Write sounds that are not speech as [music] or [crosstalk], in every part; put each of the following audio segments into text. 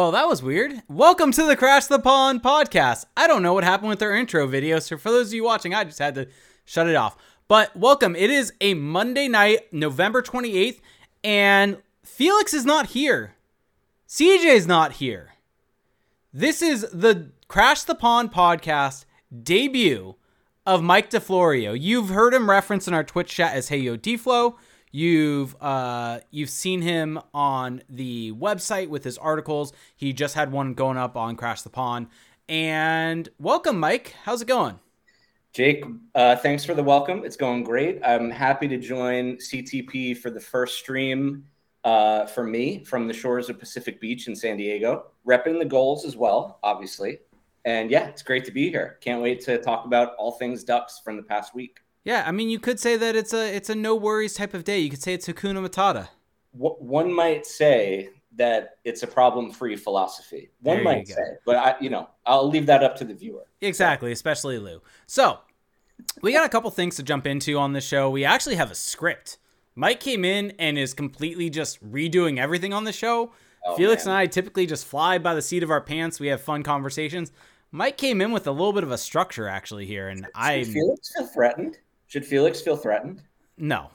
Well, that was weird. Welcome to the Crash the Pond podcast. I don't know what happened with our intro video, so for those of you watching, I just had to shut it off. But welcome. It is a Monday night, November 28th, and Felix is not here. CJ is not here. This is the Crash the Pond podcast debut of Mike DeFlorio. You've heard him referenced in our Twitch chat as Hey Yo DeFlo. You've uh, you've seen him on the website with his articles. He just had one going up on Crash the Pond. And welcome, Mike. How's it going? Jake, uh, thanks for the welcome. It's going great. I'm happy to join CTP for the first stream uh, for me from the shores of Pacific Beach in San Diego, repping the Gulls as well, obviously. And yeah, it's great to be here. Can't wait to talk about all things Ducks from the past week. Yeah, I mean, you could say that it's a it's a no worries type of day. You could say it's Hakuna Matata. One might say that it's a problem free philosophy. One might say, but I, you know, I'll leave that up to the viewer. Exactly, especially Lou. So, we got a couple things to jump into on the show. We actually have a script. Mike came in and is completely just redoing everything on the show. Oh, Felix man. and I typically just fly by the seat of our pants. We have fun conversations. Mike came in with a little bit of a structure actually here, and I Felix feel threatened. Should Felix feel threatened? No.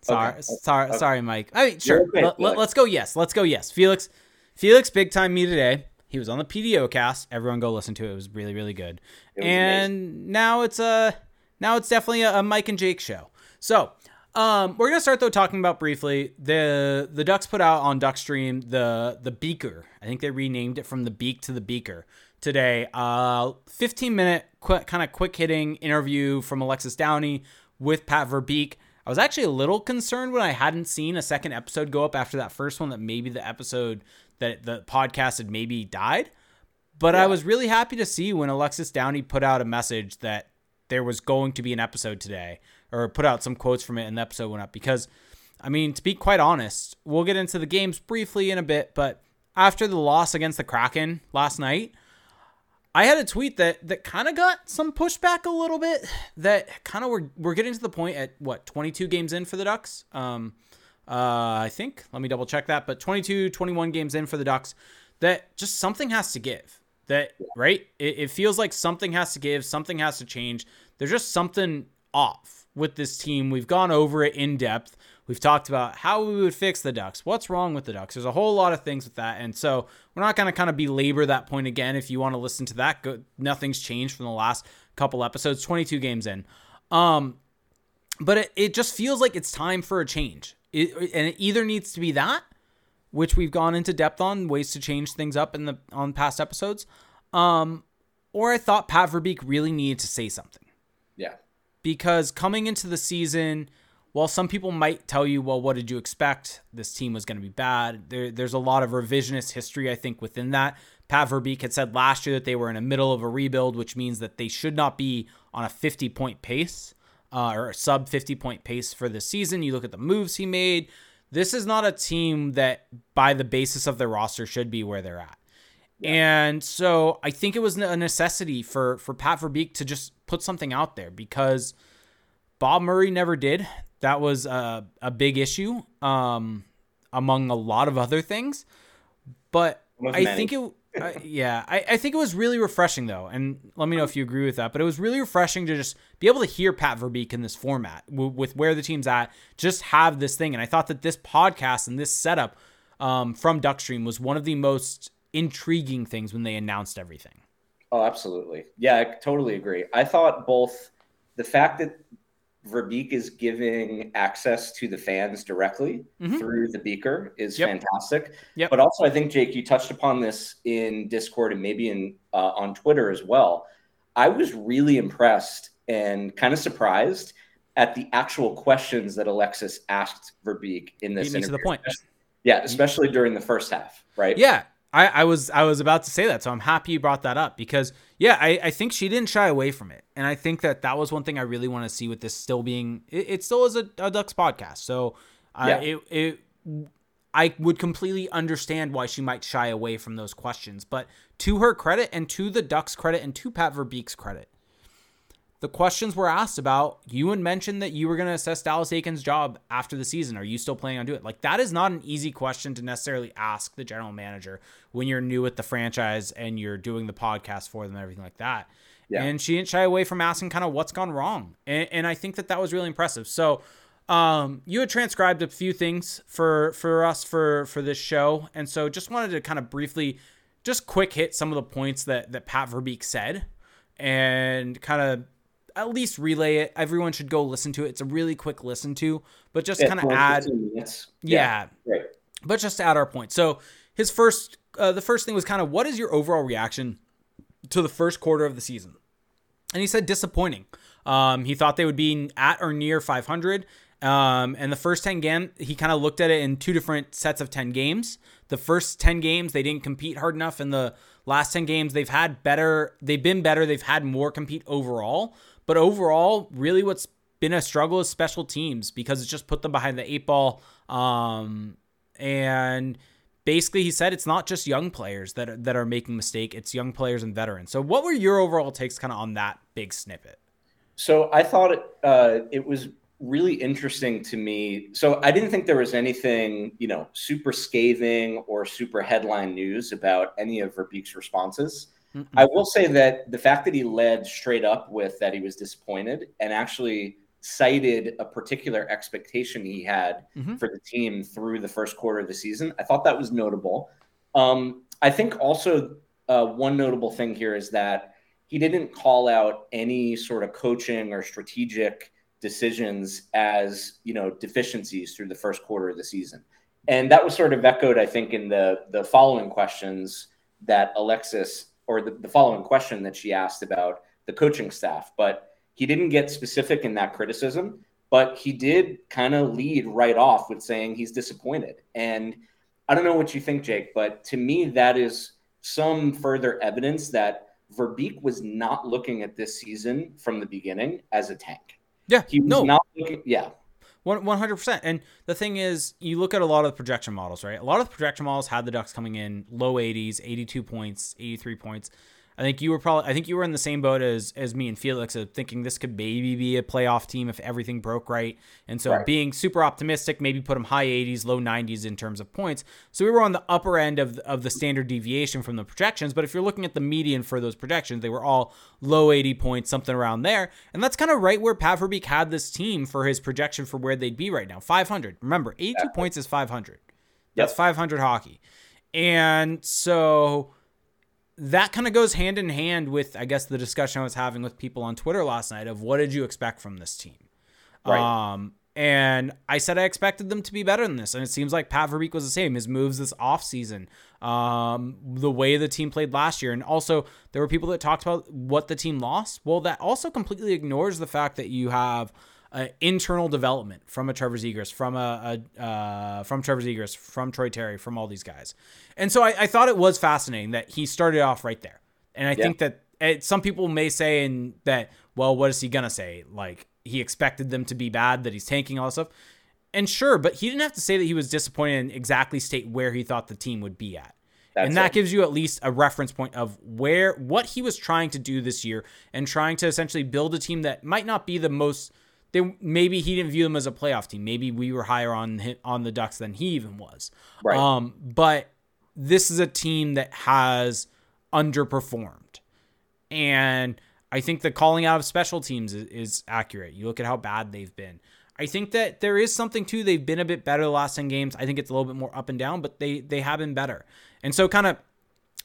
Sorry, okay. sorry, okay. sorry, Mike. I mean, sure. Okay, let, us go. Yes, let's go. Yes, Felix. Felix, big time me today. He was on the PDO cast. Everyone go listen to it. It was really, really good. And amazing. now it's a now it's definitely a, a Mike and Jake show. So um, we're gonna start though talking about briefly the the Ducks put out on Duckstream the the Beaker. I think they renamed it from the Beak to the Beaker today. Uh, 15 minute quick, kind of quick hitting interview from Alexis Downey with Pat Verbeek. I was actually a little concerned when I hadn't seen a second episode go up after that first one that maybe the episode that the podcast had maybe died. But yeah. I was really happy to see when Alexis Downey put out a message that there was going to be an episode today or put out some quotes from it and the episode went up because I mean, to be quite honest, we'll get into the games briefly in a bit, but after the loss against the Kraken last night, I had a tweet that that kind of got some pushback a little bit. That kind of we're we're getting to the point at what 22 games in for the Ducks. Um, uh, I think. Let me double check that. But 22, 21 games in for the Ducks. That just something has to give. That right? It, it feels like something has to give. Something has to change. There's just something off with this team. We've gone over it in depth. We've talked about how we would fix the Ducks. What's wrong with the Ducks? There's a whole lot of things with that. And so we're not going to kind of belabor that point again. If you want to listen to that, go, nothing's changed from the last couple episodes, 22 games in. Um, but it, it just feels like it's time for a change. It, and it either needs to be that, which we've gone into depth on, ways to change things up in the on past episodes. Um, or I thought Pat Verbeek really needed to say something. Yeah. Because coming into the season – while some people might tell you, well, what did you expect? This team was going to be bad. There, there's a lot of revisionist history, I think, within that. Pat Verbeek had said last year that they were in the middle of a rebuild, which means that they should not be on a 50 point pace uh, or a sub 50 point pace for the season. You look at the moves he made. This is not a team that, by the basis of their roster, should be where they're at. And so I think it was a necessity for for Pat Verbeek to just put something out there because Bob Murray never did that was a, a big issue um, among a lot of other things. But I many. think it, uh, yeah, I, I think it was really refreshing though, and let me know if you agree with that. But it was really refreshing to just be able to hear Pat Verbeek in this format w- with where the team's at, just have this thing. And I thought that this podcast and this setup um, from Duckstream was one of the most intriguing things when they announced everything. Oh, absolutely. Yeah, I totally agree. I thought both the fact that Verbeek is giving access to the fans directly mm-hmm. through the beaker is yep. fantastic. Yep. But also, I think Jake, you touched upon this in Discord and maybe in uh, on Twitter as well. I was really impressed and kind of surprised at the actual questions that Alexis asked Verbeek in this. interview. to the point. Yeah, especially during the first half, right? Yeah, I, I was I was about to say that, so I'm happy you brought that up because yeah, I, I think she didn't shy away from it, and I think that that was one thing I really want to see with this still being it, it still is a, a, Ducks podcast, so uh, yeah. it it I would completely understand why she might shy away from those questions, but to her credit and to the Ducks credit and to Pat Verbeek's credit, the questions were asked about, you had mentioned that you were going to assess Dallas Eakins' job after the season. Are you still planning on doing it? Like, that is not an easy question to necessarily ask the general manager when you're new at the franchise and you're doing the podcast for them and everything like that. Yeah. And she didn't shy away from asking kind of what's gone wrong. And, and I think that that was really impressive. So, um, you had transcribed a few things for for us for for this show, and so just wanted to kind of briefly, just quick hit some of the points that that Pat Verbeek said, and kind of at least relay it. Everyone should go listen to it. It's a really quick listen to, but just yeah, kind of add, yeah, yeah right. but just to add our point. So his first, uh, the first thing was kind of what is your overall reaction to the first quarter of the season? And he said disappointing. Um, he thought they would be at or near 500. Um, and the first 10 games, he kind of looked at it in two different sets of 10 games. The first 10 games, they didn't compete hard enough. In the last 10 games, they've had better, they've been better. They've had more compete overall. But overall, really what's been a struggle is special teams because it's just put them behind the eight ball. Um, and basically, he said it's not just young players that that are making mistake; it's young players and veterans. So, what were your overall takes, kind of on that big snippet? So, I thought it, uh, it was really interesting to me. So, I didn't think there was anything, you know, super scathing or super headline news about any of Verbeek's responses. Mm-mm. I will say that the fact that he led straight up with that he was disappointed and actually cited a particular expectation he had mm-hmm. for the team through the first quarter of the season, I thought that was notable. Um, I think also uh, one notable thing here is that he didn't call out any sort of coaching or strategic decisions as you know deficiencies through the first quarter of the season and that was sort of echoed i think in the the following questions that alexis or the, the following question that she asked about the coaching staff. But he didn't get specific in that criticism, but he did kind of lead right off with saying he's disappointed. And I don't know what you think, Jake, but to me, that is some further evidence that Verbeek was not looking at this season from the beginning as a tank. Yeah, he was no. not looking. Yeah, one hundred percent. And the thing is, you look at a lot of the projection models, right? A lot of the projection models had the Ducks coming in low eighties, eighty two points, eighty three points. I think you were probably I think you were in the same boat as as me and Felix of thinking this could maybe be a playoff team if everything broke right. And so right. being super optimistic, maybe put them high 80s, low 90s in terms of points. So we were on the upper end of of the standard deviation from the projections, but if you're looking at the median for those projections, they were all low 80 points, something around there. And that's kind of right where Pat Verbeek had this team for his projection for where they'd be right now. 500. Remember, 82 yeah. points is 500. That's yep. 500 hockey. And so that kind of goes hand in hand with, I guess, the discussion I was having with people on Twitter last night of what did you expect from this team? Right. Um, and I said I expected them to be better than this. And it seems like Pat Verbeek was the same. His moves this offseason, um, the way the team played last year. And also, there were people that talked about what the team lost. Well, that also completely ignores the fact that you have – uh, internal development from a Trevor Zegras, from a, a uh, from Trevor Zegras, from Troy Terry, from all these guys. And so I, I, thought it was fascinating that he started off right there. And I yeah. think that it, some people may say in that, well, what is he gonna say? Like he expected them to be bad, that he's tanking all this stuff. And sure, but he didn't have to say that he was disappointed and exactly state where he thought the team would be at. That's and that it. gives you at least a reference point of where what he was trying to do this year and trying to essentially build a team that might not be the most they maybe he didn't view them as a playoff team. Maybe we were higher on on the Ducks than he even was. Right. Um, but this is a team that has underperformed, and I think the calling out of special teams is, is accurate. You look at how bad they've been. I think that there is something too. They've been a bit better the last ten games. I think it's a little bit more up and down, but they they have been better. And so, kind of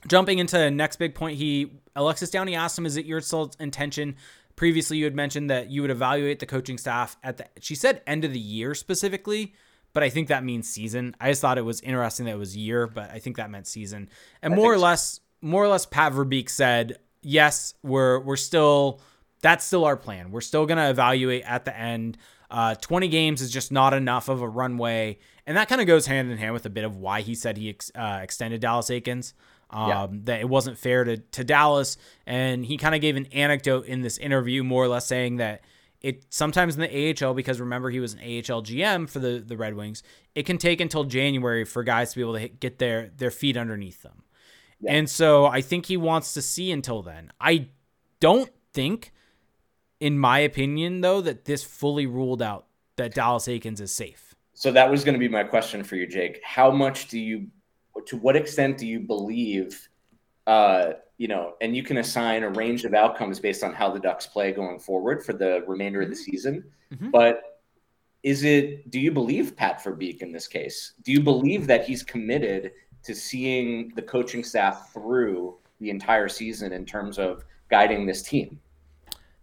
jumping into the next big point, he Alexis Downey asked him, "Is it your sole intention previously you had mentioned that you would evaluate the coaching staff at the she said end of the year specifically but I think that means season. I just thought it was interesting that it was year, but I think that meant season. And more or less, more or less, Pat Verbeek said, "Yes, we're we're still that's still our plan. We're still gonna evaluate at the end. Uh, 20 games is just not enough of a runway, and that kind of goes hand in hand with a bit of why he said he ex- uh, extended Dallas Eakins um, yeah. that it wasn't fair to, to Dallas. And he kind of gave an anecdote in this interview, more or less saying that it sometimes in the AHL, because remember he was an AHL GM for the, the Red Wings, it can take until January for guys to be able to hit, get their, their feet underneath them. Yeah. And so I think he wants to see until then. I don't think in my opinion, though, that this fully ruled out that Dallas Eakins is safe. So that was going to be my question for you, Jake. How much do you, to what extent do you believe, uh, you know, and you can assign a range of outcomes based on how the Ducks play going forward for the remainder of the mm-hmm. season. Mm-hmm. But is it, do you believe Pat Verbeek in this case? Do you believe that he's committed to seeing the coaching staff through the entire season in terms of guiding this team?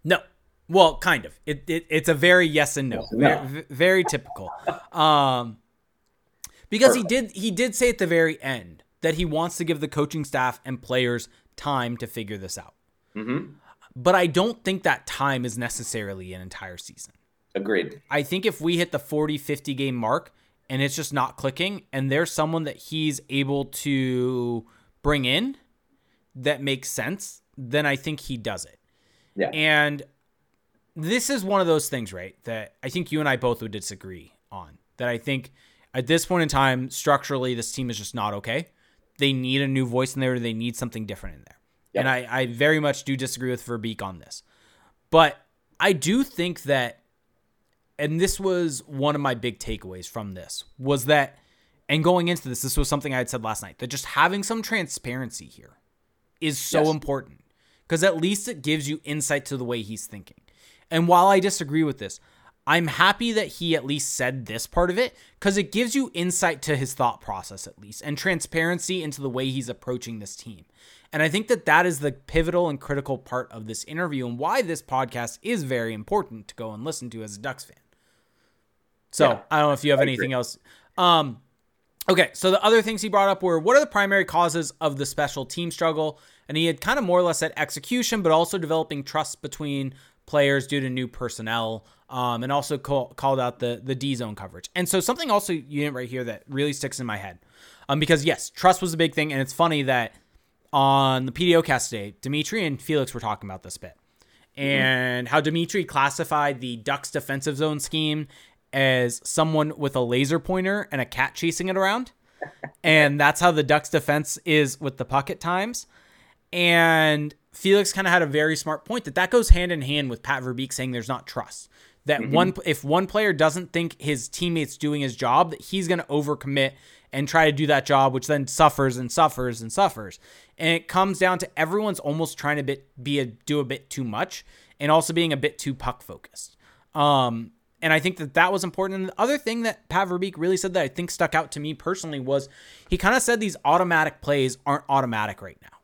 No, well, kind of. It, it it's a very yes and no. Very, very typical. Um, because he did he did say at the very end that he wants to give the coaching staff and players time to figure this out. Mm-hmm. But I don't think that time is necessarily an entire season. Agreed. I think if we hit the 40 50 game mark and it's just not clicking and there's someone that he's able to bring in that makes sense, then I think he does it. Yeah. And this is one of those things, right? That I think you and I both would disagree on. That I think at this point in time, structurally, this team is just not okay. They need a new voice in there. They need something different in there. Yep. And I, I very much do disagree with Verbeek on this. But I do think that, and this was one of my big takeaways from this, was that, and going into this, this was something I had said last night, that just having some transparency here is so yes. important because at least it gives you insight to the way he's thinking. And while I disagree with this, I'm happy that he at least said this part of it because it gives you insight to his thought process, at least, and transparency into the way he's approaching this team. And I think that that is the pivotal and critical part of this interview and why this podcast is very important to go and listen to as a Ducks fan. So yeah, I don't know if you have I anything agree. else. Um, okay, so the other things he brought up were what are the primary causes of the special team struggle? And he had kind of more or less said execution, but also developing trust between players due to new personnel, um, and also call, called out the the D zone coverage. And so something also you didn't right here that really sticks in my head, um, because yes, trust was a big thing, and it's funny that on the PDO cast today, Dimitri and Felix were talking about this bit, mm-hmm. and how Dimitri classified the Ducks defensive zone scheme as someone with a laser pointer and a cat chasing it around. [laughs] and that's how the Ducks defense is with the puck at times. And Felix kind of had a very smart point that that goes hand in hand with Pat Verbeek saying there's not trust. That mm-hmm. one if one player doesn't think his teammates doing his job, that he's going to overcommit and try to do that job, which then suffers and suffers and suffers. And it comes down to everyone's almost trying to bit, be a do a bit too much and also being a bit too puck focused. Um, and I think that that was important. And the other thing that Pat Verbeek really said that I think stuck out to me personally was he kind of said these automatic plays aren't automatic right now.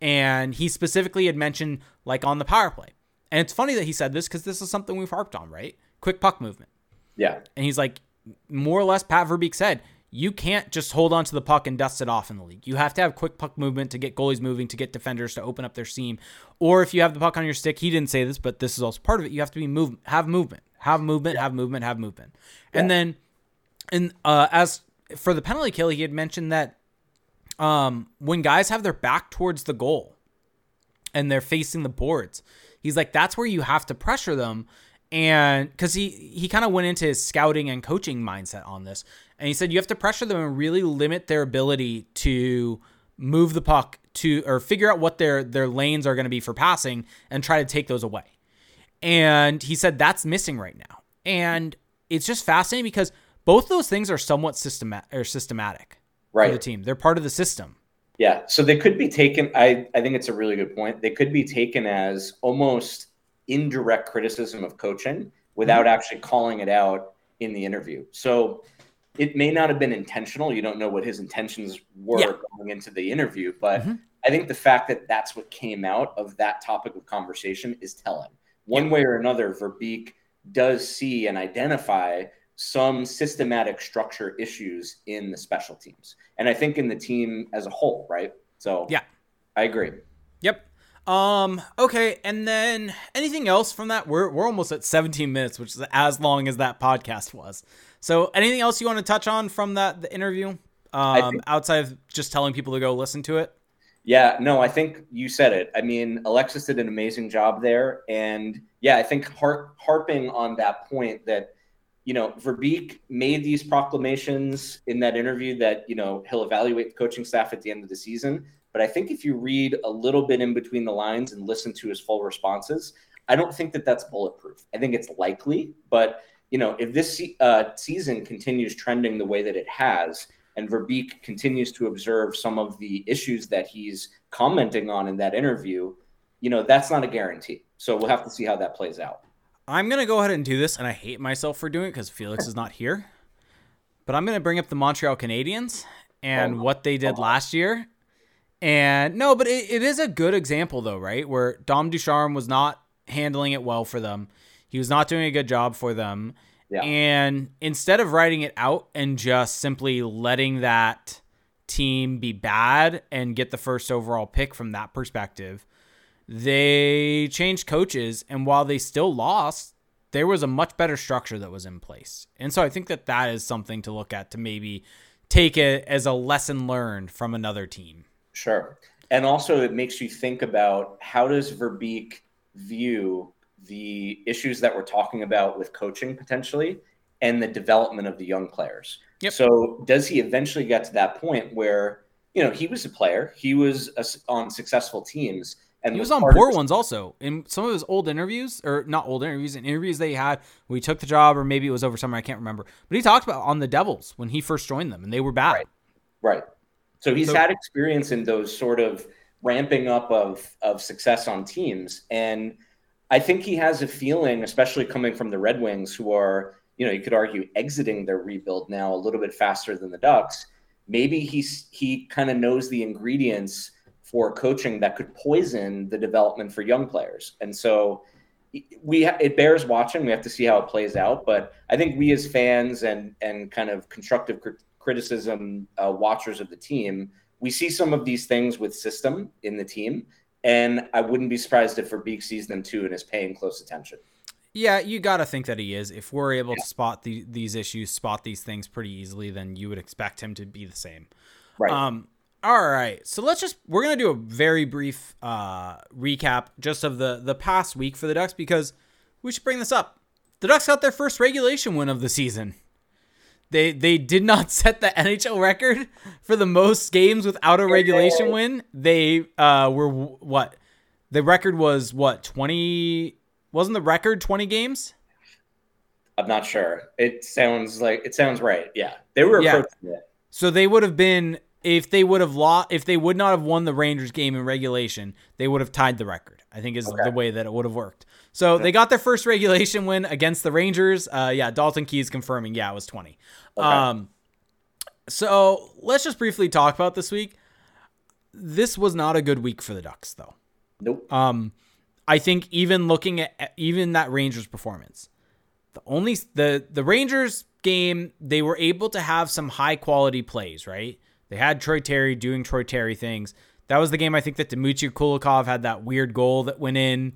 And he specifically had mentioned like on the power play. And it's funny that he said this because this is something we've harped on, right? Quick puck movement. Yeah. And he's like, more or less, Pat Verbeek said, you can't just hold on to the puck and dust it off in the league. You have to have quick puck movement to get goalies moving, to get defenders to open up their seam. Or if you have the puck on your stick, he didn't say this, but this is also part of it. You have to be move, have movement, have movement, have movement, have movement. Yeah. And then, and uh, as for the penalty kill, he had mentioned that um, when guys have their back towards the goal and they're facing the boards, he's like, that's where you have to pressure them. And because he, he kind of went into his scouting and coaching mindset on this. And he said, you have to pressure them and really limit their ability to move the puck to, or figure out what their, their lanes are going to be for passing and try to take those away. And he said, that's missing right now. And it's just fascinating because both those things are somewhat systematic or systematic right. for the team. They're part of the system. Yeah. So they could be taken. I, I think it's a really good point. They could be taken as almost indirect criticism of coaching without mm-hmm. actually calling it out in the interview. So it may not have been intentional. You don't know what his intentions were yeah. going into the interview, but mm-hmm. I think the fact that that's what came out of that topic of conversation is telling. One yeah. way or another, Verbeek does see and identify some systematic structure issues in the special teams. And I think in the team as a whole, right? So Yeah. I agree. Yep. Um okay, and then anything else from that? We're we're almost at 17 minutes, which is as long as that podcast was. So anything else you want to touch on from that the interview? Um think, outside of just telling people to go listen to it? Yeah, no, I think you said it. I mean, Alexis did an amazing job there and yeah, I think harp, harping on that point that you know, Verbeek made these proclamations in that interview that, you know, he'll evaluate the coaching staff at the end of the season. But I think if you read a little bit in between the lines and listen to his full responses, I don't think that that's bulletproof. I think it's likely, but you know, if this uh, season continues trending the way that it has, and Verbeek continues to observe some of the issues that he's commenting on in that interview, you know, that's not a guarantee. So we'll have to see how that plays out. I'm gonna go ahead and do this, and I hate myself for doing it because Felix is not here. But I'm gonna bring up the Montreal Canadiens and oh, what they did oh. last year. And no, but it, it is a good example though, right? Where Dom Ducharme was not handling it well for them. He was not doing a good job for them. Yeah. And instead of writing it out and just simply letting that team be bad and get the first overall pick from that perspective, they changed coaches. And while they still lost, there was a much better structure that was in place. And so I think that that is something to look at to maybe take it as a lesson learned from another team. Sure. And also, it makes you think about how does Verbeek view the issues that we're talking about with coaching potentially and the development of the young players. Yep. So does he eventually get to that point where you know he was a player, he was a, on successful teams, and he was, on poor ones also. In some of his old interviews, or not old interviews, in interviews that he had when he took the job, or maybe it was over summer, I can't remember. But he talked about on the Devils when he first joined them, and they were bad. Right. right. So he's so, had experience in those sort of ramping up of of success on teams, and I think he has a feeling, especially coming from the Red Wings, who are, you know, you could argue exiting their rebuild now a little bit faster than the Ducks. Maybe he's he kind of knows the ingredients for coaching that could poison the development for young players, and so we it bears watching. We have to see how it plays out, but I think we as fans and and kind of constructive criticism uh, watchers of the team, we see some of these things with system in the team and I wouldn't be surprised if Verbeek sees them too and is paying close attention. Yeah, you got to think that he is. If we're able yeah. to spot the, these issues, spot these things pretty easily, then you would expect him to be the same. Right. Um, all right. So let's just we're gonna do a very brief uh, recap just of the the past week for the Ducks because we should bring this up. The Ducks got their first regulation win of the season. They they did not [laughs] set the NHL record for the most games without a regulation win. They uh, were what? The record was what? 20 Wasn't the record 20 games? I'm not sure. It sounds like it sounds right. Yeah. They were yeah. it. So they would have been if they would have lost if they would not have won the Rangers game in regulation, they would have tied the record. I think is okay. the way that it would have worked. So they got their first regulation win against the Rangers. Uh, yeah, Dalton Keys confirming. Yeah, it was 20. Okay. Um, so let's just briefly talk about this week. This was not a good week for the Ducks, though. Nope. Um, I think even looking at even that Rangers performance, the only the the Rangers game they were able to have some high quality plays. Right, they had Troy Terry doing Troy Terry things. That was the game I think that Dmitry Kulikov had that weird goal that went in.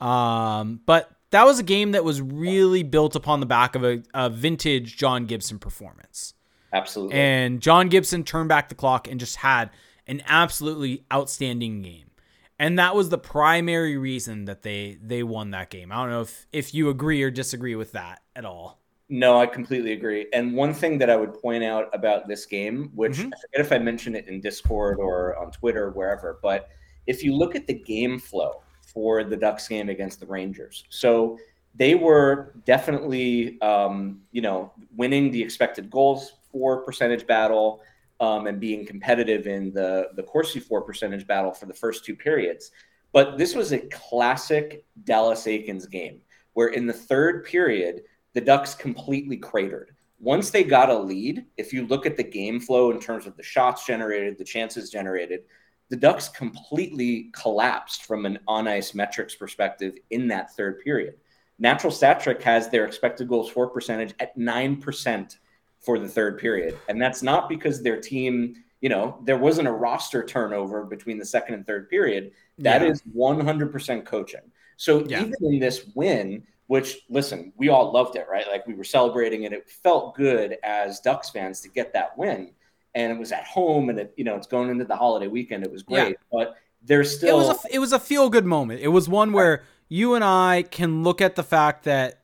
Um, but that was a game that was really built upon the back of a, a vintage John Gibson performance. Absolutely. And John Gibson turned back the clock and just had an absolutely outstanding game. And that was the primary reason that they they won that game. I don't know if if you agree or disagree with that at all. No, I completely agree. And one thing that I would point out about this game, which mm-hmm. I forget if I mentioned it in Discord or on Twitter, or wherever, but if you look at the game flow for the Ducks game against the Rangers. So they were definitely, um, you know, winning the expected goals for percentage battle um, and being competitive in the the Corsi for percentage battle for the first two periods. But this was a classic Dallas Eakins game where in the third period the Ducks completely cratered. Once they got a lead, if you look at the game flow in terms of the shots generated, the chances generated, the Ducks completely collapsed from an on ice metrics perspective in that third period. Natural Stat Trick has their expected goals for percentage at 9% for the third period. And that's not because their team, you know, there wasn't a roster turnover between the second and third period. That yeah. is 100% coaching. So yeah. even in this win, which listen, we all loved it, right? Like we were celebrating and it felt good as Ducks fans to get that win and it was at home and it you know it's going into the holiday weekend. It was great, yeah. but there's still it was a, it was a feel good moment. It was one where you and I can look at the fact that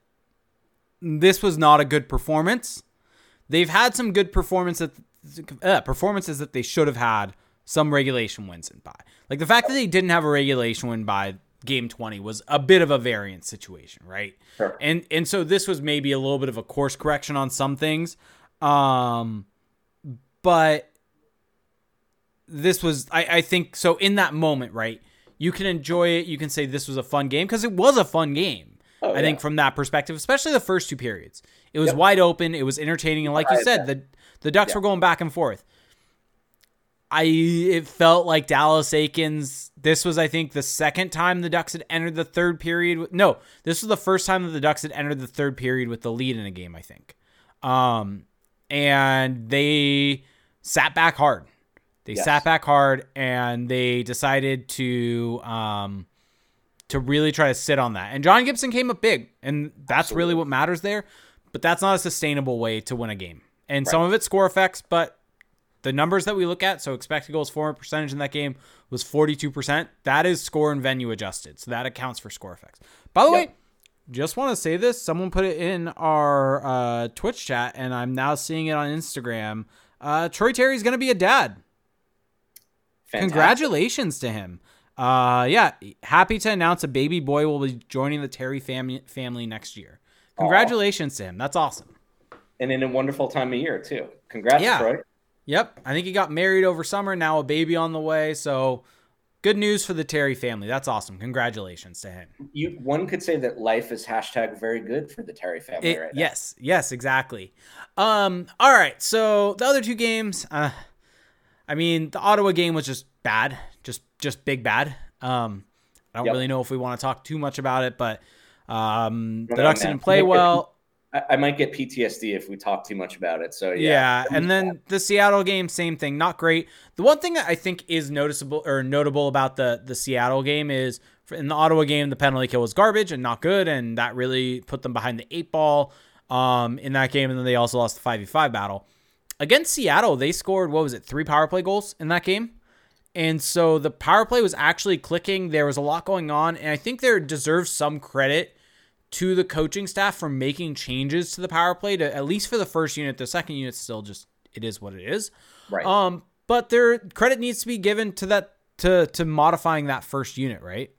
this was not a good performance. They've had some good performance that, uh, performances that they should have had some regulation wins in by. Like the fact that they didn't have a regulation win by game 20 was a bit of a variant situation, right? Sure. And and so this was maybe a little bit of a course correction on some things. Um but this was I, I think so in that moment, right? You can enjoy it, you can say this was a fun game because it was a fun game. Oh, I yeah. think from that perspective, especially the first two periods. It was yep. wide open, it was entertaining, and like you said, the the Ducks yeah. were going back and forth. I it felt like Dallas Eakins. This was, I think, the second time the Ducks had entered the third period. no, this was the first time that the Ducks had entered the third period with the lead in a game. I think, um, and they sat back hard. They yes. sat back hard, and they decided to um, to really try to sit on that. And John Gibson came up big, and that's Absolutely. really what matters there. But that's not a sustainable way to win a game. And right. some of it's score effects, but the numbers that we look at, so expected goals for percentage in that game was 42%. That is score and venue adjusted. So that accounts for score effects. By the yep. way, just want to say this. Someone put it in our uh, Twitch chat, and I'm now seeing it on Instagram. Uh, Troy Terry's going to be a dad. Fantastic. Congratulations to him. Uh, yeah, happy to announce a baby boy will be joining the Terry family family next year. Congratulations Aww. to him. That's awesome. And in a wonderful time of year too. Congrats, yeah. Troy. Yep. I think he got married over summer. Now a baby on the way. So good news for the Terry family. That's awesome. Congratulations to him. You one could say that life is hashtag very good for the Terry family it, right now. Yes, yes, exactly. Um, all right. So the other two games, uh, I mean, the Ottawa game was just bad, just just big bad. Um, I don't yep. really know if we want to talk too much about it, but um, the Ducks didn't play well. I, might get PTSD if we talk too much about it. So yeah. Yeah, and then the Seattle game, same thing, not great. The one thing that I think is noticeable or notable about the the Seattle game is in the Ottawa game, the penalty kill was garbage and not good, and that really put them behind the eight ball um, in that game. And then they also lost the five v five battle against Seattle. They scored what was it, three power play goals in that game. And so the power play was actually clicking. There was a lot going on, and I think there deserves some credit to the coaching staff for making changes to the power play to at least for the first unit. The second unit still just it is what it is. Right. Um, but there credit needs to be given to that to to modifying that first unit, right?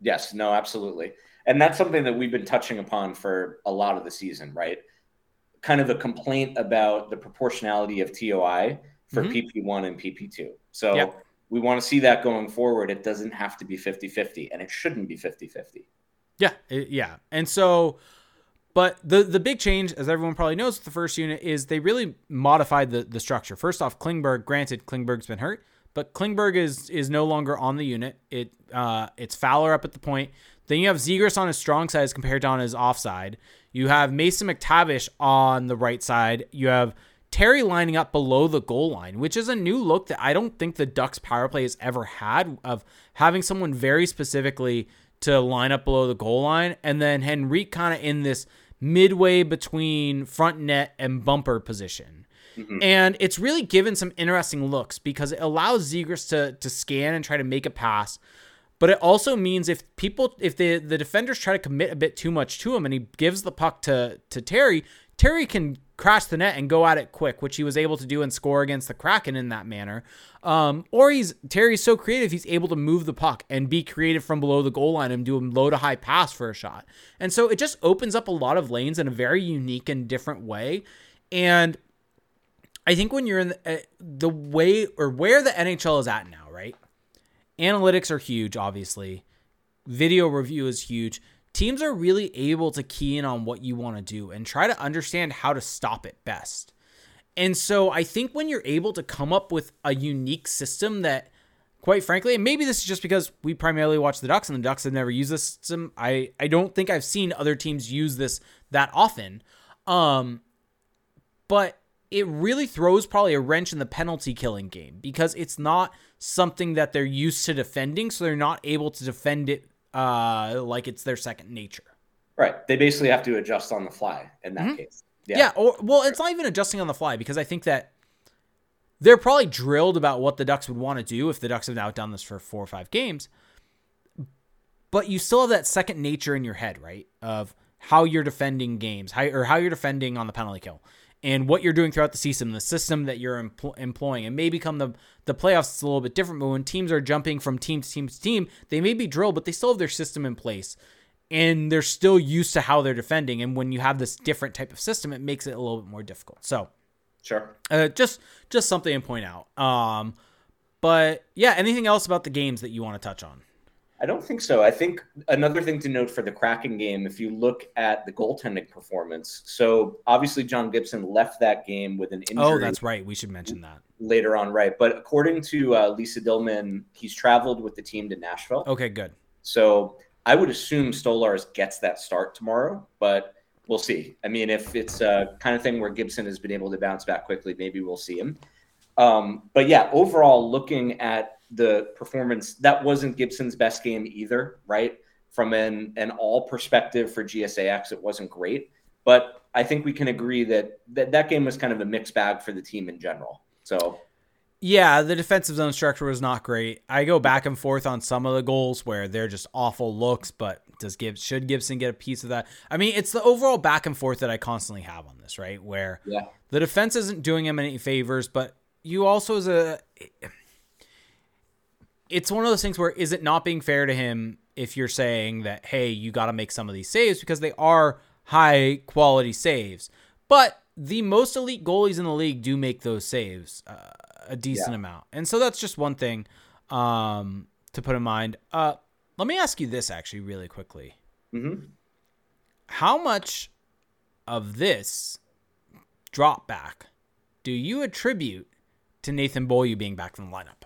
Yes, no, absolutely. And that's something that we've been touching upon for a lot of the season, right? Kind of a complaint about the proportionality of TOI for mm-hmm. PP1 and PP2. So yep. we want to see that going forward. It doesn't have to be 50 50, and it shouldn't be 50 50. Yeah, it, yeah. And so, but the the big change, as everyone probably knows, with the first unit is they really modified the the structure. First off, Klingberg. Granted, Klingberg's been hurt, but Klingberg is is no longer on the unit. It uh, it's Fowler up at the point. Then you have Zegras on his strong side as compared to on his offside. You have Mason McTavish on the right side. You have Terry lining up below the goal line, which is a new look that I don't think the Ducks power play has ever had of having someone very specifically to line up below the goal line, and then Henrique kind of in this midway between front net and bumper position. Mm-hmm. And it's really given some interesting looks because it allows Zegras to to scan and try to make a pass. But it also means if people if the the defenders try to commit a bit too much to him and he gives the puck to to Terry, Terry can crash the net and go at it quick, which he was able to do and score against the Kraken in that manner. Um, or he's Terry's so creative, he's able to move the puck and be creative from below the goal line and do a low to high pass for a shot. And so it just opens up a lot of lanes in a very unique and different way. And I think when you're in the, uh, the way or where the NHL is at now, right? Analytics are huge, obviously. Video review is huge teams are really able to key in on what you want to do and try to understand how to stop it best. And so I think when you're able to come up with a unique system that quite frankly, and maybe this is just because we primarily watch the Ducks and the Ducks have never used this system. I, I don't think I've seen other teams use this that often. Um, but it really throws probably a wrench in the penalty killing game because it's not something that they're used to defending, so they're not able to defend it uh, like it's their second nature. Right. They basically have to adjust on the fly in that mm-hmm. case. Yeah. yeah. Or well, it's not even adjusting on the fly because I think that they're probably drilled about what the Ducks would want to do if the Ducks have now done this for four or five games. But you still have that second nature in your head, right? Of how you're defending games, how or how you're defending on the penalty kill. And what you're doing throughout the season, the system that you're empl- employing. And maybe come the the playoffs, it's a little bit different. But when teams are jumping from team to team to team, they may be drilled, but they still have their system in place, and they're still used to how they're defending. And when you have this different type of system, it makes it a little bit more difficult. So, sure, uh, just just something to point out. Um, but yeah, anything else about the games that you want to touch on? I don't think so. I think another thing to note for the Kraken game, if you look at the goaltending performance, so obviously John Gibson left that game with an injury. Oh, that's right. We should mention that later on, right? But according to uh, Lisa Dillman, he's traveled with the team to Nashville. Okay, good. So I would assume Stolarz gets that start tomorrow, but we'll see. I mean, if it's a kind of thing where Gibson has been able to bounce back quickly, maybe we'll see him. Um, but yeah, overall, looking at the performance, that wasn't Gibson's best game either, right? From an, an all perspective for GSAX, it wasn't great. But I think we can agree that, that that game was kind of a mixed bag for the team in general. So, yeah, the defensive zone structure was not great. I go back and forth on some of the goals where they're just awful looks, but does Gibbs should Gibson get a piece of that? I mean, it's the overall back and forth that I constantly have on this, right? Where yeah. the defense isn't doing him any favors, but you also as a it's one of those things where is it not being fair to him if you're saying that hey you got to make some of these saves because they are high quality saves but the most elite goalies in the league do make those saves uh, a decent yeah. amount and so that's just one thing um, to put in mind uh, let me ask you this actually really quickly mm-hmm. how much of this drop back do you attribute to Nathan Beaulieu being back in the lineup?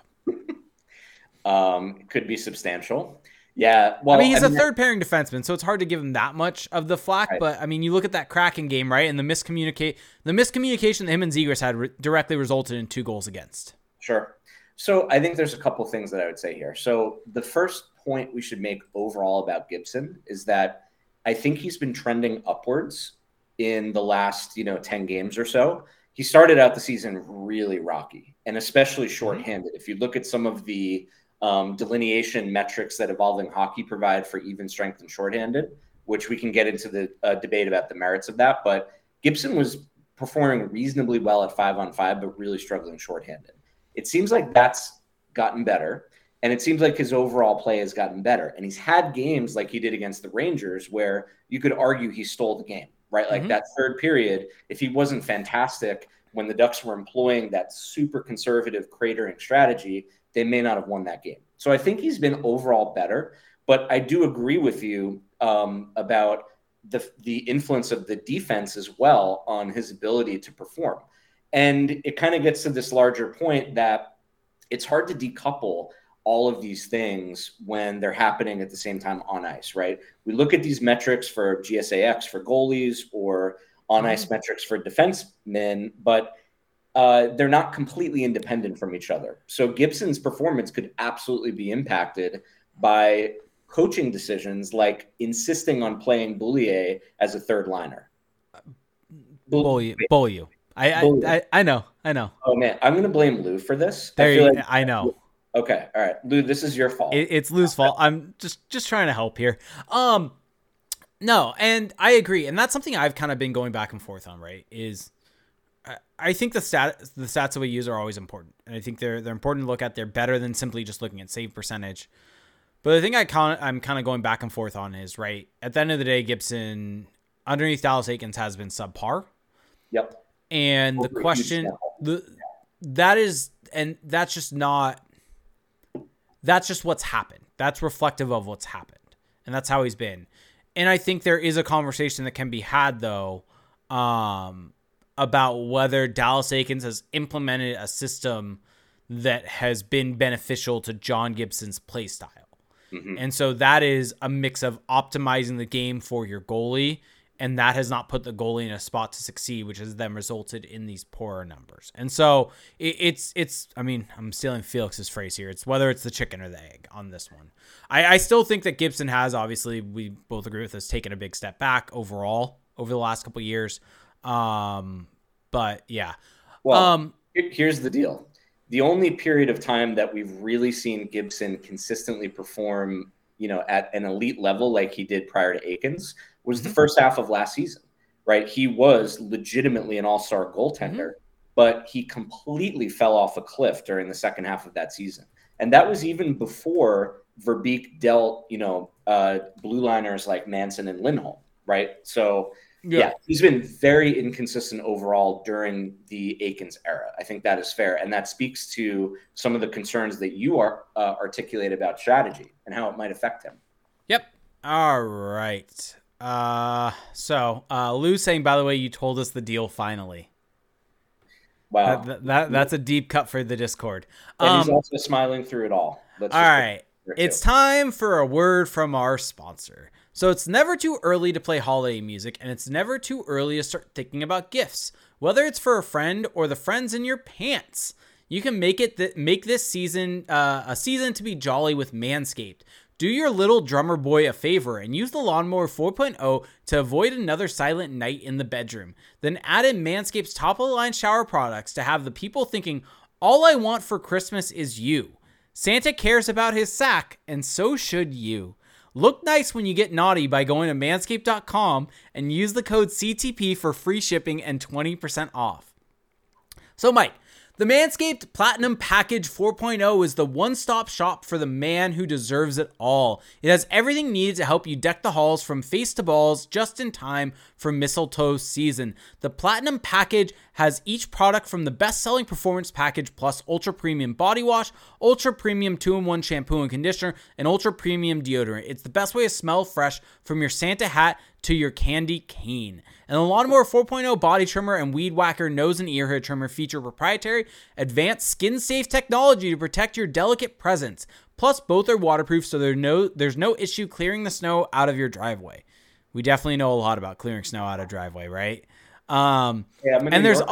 Um, could be substantial. Yeah. Well, I mean, he's I mean, a third pairing defenseman, so it's hard to give him that much of the flack. Right. But I mean, you look at that Kraken game, right? And the miscommunicate, the miscommunication that him and Zegras had re- directly resulted in two goals against. Sure. So I think there's a couple things that I would say here. So the first point we should make overall about Gibson is that I think he's been trending upwards in the last, you know, 10 games or so he started out the season really rocky and especially mm-hmm. shorthanded. If you look at some of the um, delineation metrics that evolving hockey provide for even strength and shorthanded, which we can get into the uh, debate about the merits of that. But Gibson was performing reasonably well at five on five, but really struggling shorthanded. It seems like that's gotten better. And it seems like his overall play has gotten better. And he's had games like he did against the Rangers where you could argue he stole the game right? Like mm-hmm. that third period, if he wasn't fantastic when the Ducks were employing that super conservative cratering strategy, they may not have won that game. So I think he's been overall better. But I do agree with you um, about the the influence of the defense as well on his ability to perform. And it kind of gets to this larger point that it's hard to decouple all of these things when they're happening at the same time on ice, right? We look at these metrics for GSAX for goalies or on ice mm-hmm. metrics for defensemen, but uh, they're not completely independent from each other. So Gibson's performance could absolutely be impacted by coaching decisions like insisting on playing Beaulieu as a third liner. Beaulieu. Beaulieu. I, I, I, I know. I know. Oh man, I'm going to blame Lou for this. There I, you, like I know. Okay, all right, Lou. This is your fault. It, it's Lou's fault. I'm just just trying to help here. Um, no, and I agree, and that's something I've kind of been going back and forth on. Right? Is I think the stat the stats that we use are always important, and I think they're they're important to look at. They're better than simply just looking at save percentage. But the thing I con- I'm kind of going back and forth on is right at the end of the day, Gibson underneath Dallas Eakins has been subpar. Yep. And Over the question, the that is, and that's just not that's just what's happened. That's reflective of what's happened. And that's how he's been. And I think there is a conversation that can be had though um, about whether Dallas Eakins has implemented a system that has been beneficial to John Gibson's play style. Mm-hmm. And so that is a mix of optimizing the game for your goalie and that has not put the goalie in a spot to succeed, which has then resulted in these poorer numbers. And so it, it's it's. I mean, I'm stealing Felix's phrase here. It's whether it's the chicken or the egg on this one. I, I still think that Gibson has obviously we both agree with this taken a big step back overall over the last couple years. Um, but yeah. Well, um, here's the deal. The only period of time that we've really seen Gibson consistently perform, you know, at an elite level like he did prior to Eakins was the mm-hmm. first half of last season, right? He was legitimately an all star goaltender, mm-hmm. but he completely fell off a cliff during the second half of that season. And that was even before Verbeek dealt, you know, uh, blue liners like Manson and Lindholm, right? So, yeah. yeah. he's been very inconsistent overall during the Eakins era. I think that is fair, and that speaks to some of the concerns that you are uh, articulate about strategy and how it might affect him. Yep. All right. Uh, so uh, Lou saying, by the way, you told us the deal finally. Wow, that, that that's a deep cut for the Discord. And um, he's also smiling through it all. Let's all right, it's time for a word from our sponsor. So it's never too early to play holiday music, and it's never too early to start thinking about gifts, whether it's for a friend or the friends in your pants. You can make it th- make this season uh, a season to be jolly with Manscaped. Do your little drummer boy a favor and use the Lawnmower 4.0 to avoid another silent night in the bedroom. Then add in Manscaped's top of the line shower products to have the people thinking, all I want for Christmas is you. Santa cares about his sack, and so should you. Look nice when you get naughty by going to manscaped.com and use the code CTP for free shipping and 20% off. So, Mike, the Manscaped Platinum Package 4.0 is the one stop shop for the man who deserves it all. It has everything needed to help you deck the halls from face to balls just in time for mistletoe season. The Platinum Package has each product from the best selling Performance Package plus Ultra Premium Body Wash, Ultra Premium 2 in 1 Shampoo and Conditioner, and Ultra Premium Deodorant. It's the best way to smell fresh from your Santa hat to your candy cane. And the Lawnmower 4.0 body trimmer and Weed Whacker nose and ear hair trimmer feature proprietary advanced skin safe technology to protect your delicate presence. Plus, both are waterproof, so there's no, there's no issue clearing the snow out of your driveway. We definitely know a lot about clearing snow out of driveway, right? Um, yeah, and there's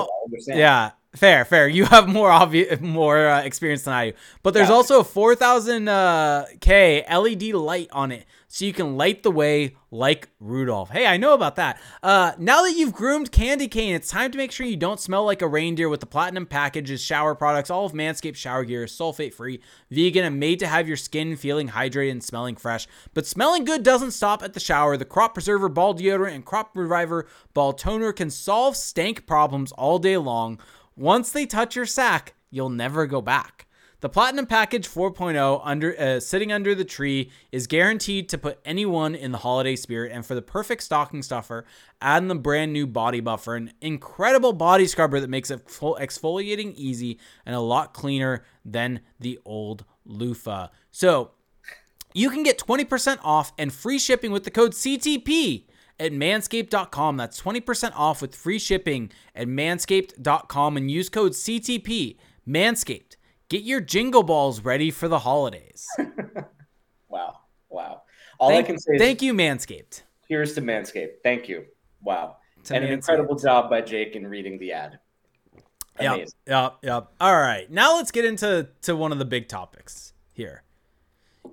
yeah, fair, fair. You have more obvious, more uh, experience than I do. But there's yeah. also a 4000 uh, K LED light on it, so you can light the way like Rudolph. Hey, I know about that. Uh, now that you've groomed Candy Cane, it's time to make sure you don't smell like a reindeer with the platinum packages, shower products. All of Manscaped shower gear is sulfate free, vegan, and made to have your skin feeling hydrated and smelling fresh. But smelling good doesn't stop at the shower. The Crop Preserver Ball Deodorant and Crop Reviver Ball Toner can solve stank problems all day long. Once they touch your sack, you'll never go back. The Platinum Package 4.0 under uh, sitting under the tree is guaranteed to put anyone in the holiday spirit and for the perfect stocking stuffer, add in the brand new body buffer, an incredible body scrubber that makes exfoliating easy and a lot cleaner than the old loofah. So, you can get 20% off and free shipping with the code CTP at manscaped.com. That's 20% off with free shipping at manscaped.com and use code CTP. Manscaped Get your jingle balls ready for the holidays. [laughs] wow. Wow. All thank, I can say Thank you, Manscaped. Here's to Manscaped. Thank you. Wow. To and Manscaped. an incredible job by Jake in reading the ad. Amazing. Yep, yep, yep. All right. Now let's get into to one of the big topics here.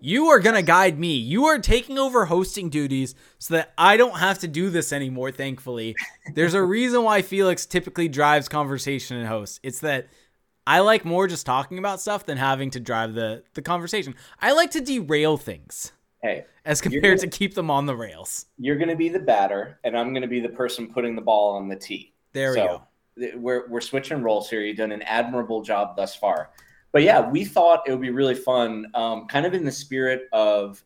You are going to guide me. You are taking over hosting duties so that I don't have to do this anymore, thankfully. There's a reason why Felix typically drives conversation and hosts. It's that – I like more just talking about stuff than having to drive the the conversation. I like to derail things. Hey, as compared gonna, to keep them on the rails. You're going to be the batter, and I'm going to be the person putting the ball on the tee. There so we go. We're we're switching roles here. You've done an admirable job thus far. But yeah, we thought it would be really fun, um, kind of in the spirit of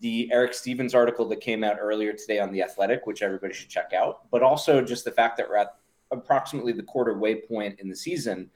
the Eric Stephens article that came out earlier today on the Athletic, which everybody should check out. But also just the fact that we're at approximately the quarter way point in the season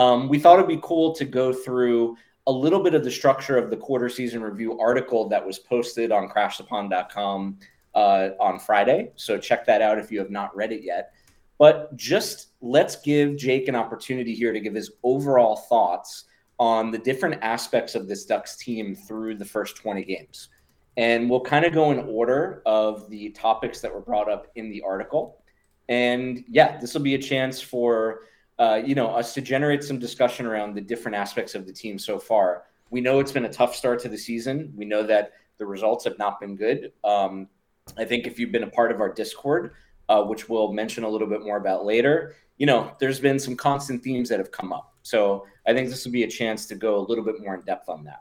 um, we thought it'd be cool to go through a little bit of the structure of the quarter season review article that was posted on crashthepond.com uh, on Friday. So check that out if you have not read it yet. But just let's give Jake an opportunity here to give his overall thoughts on the different aspects of this Ducks team through the first 20 games. And we'll kind of go in order of the topics that were brought up in the article. And yeah, this will be a chance for uh, you know, us to generate some discussion around the different aspects of the team so far. We know it's been a tough start to the season. We know that the results have not been good. Um, I think if you've been a part of our Discord, uh, which we'll mention a little bit more about later, you know, there's been some constant themes that have come up. So I think this will be a chance to go a little bit more in depth on that.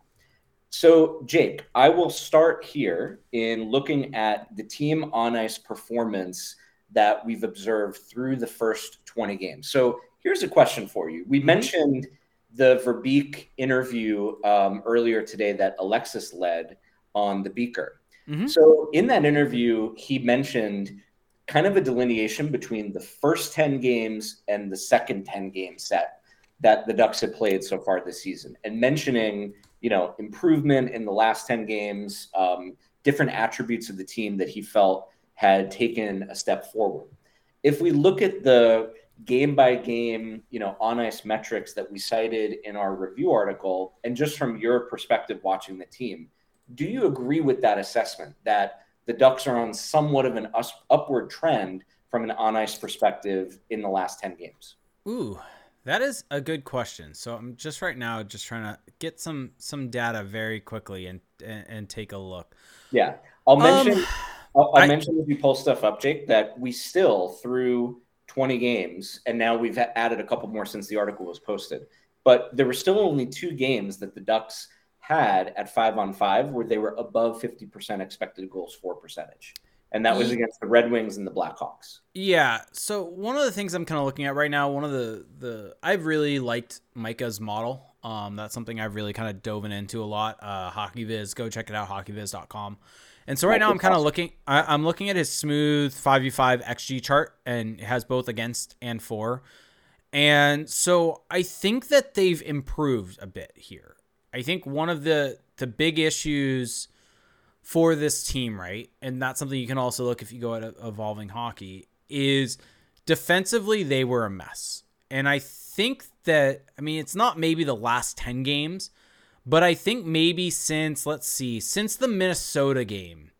So, Jake, I will start here in looking at the team on ice performance that we've observed through the first 20 games. So here's a question for you. We mm-hmm. mentioned the Verbeek interview um, earlier today that Alexis led on the Beaker. Mm-hmm. So in that interview, he mentioned kind of a delineation between the first 10 games and the second 10 game set that the Ducks have played so far this season, and mentioning you know improvement in the last 10 games, um, different attributes of the team that he felt had taken a step forward. If we look at the game by game, you know, on ice metrics that we cited in our review article, and just from your perspective watching the team, do you agree with that assessment that the Ducks are on somewhat of an us- upward trend from an on ice perspective in the last 10 games? Ooh, that is a good question. So I'm just right now just trying to get some some data very quickly and and, and take a look. Yeah, I'll mention. Um, I'll, I'll I, mention if you pull stuff up, Jake, that we still through 20 games, and now we've added a couple more since the article was posted. But there were still only two games that the Ducks had at five on five where they were above 50% expected goals for percentage and that was against the Red Wings and the Blackhawks. Yeah. So one of the things I'm kind of looking at right now, one of the the I've really liked Micah's model. Um, that's something I've really kind of dove into a lot. Uh, HockeyViz, go check it out, hockeyviz.com. And so right now I'm kind of looking. I, am looking at his smooth five v five xG chart, and it has both against and for. And so I think that they've improved a bit here. I think one of the the big issues for this team, right? And that's something you can also look if you go at evolving hockey is defensively they were a mess. And I think that I mean it's not maybe the last 10 games, but I think maybe since let's see, since the Minnesota game,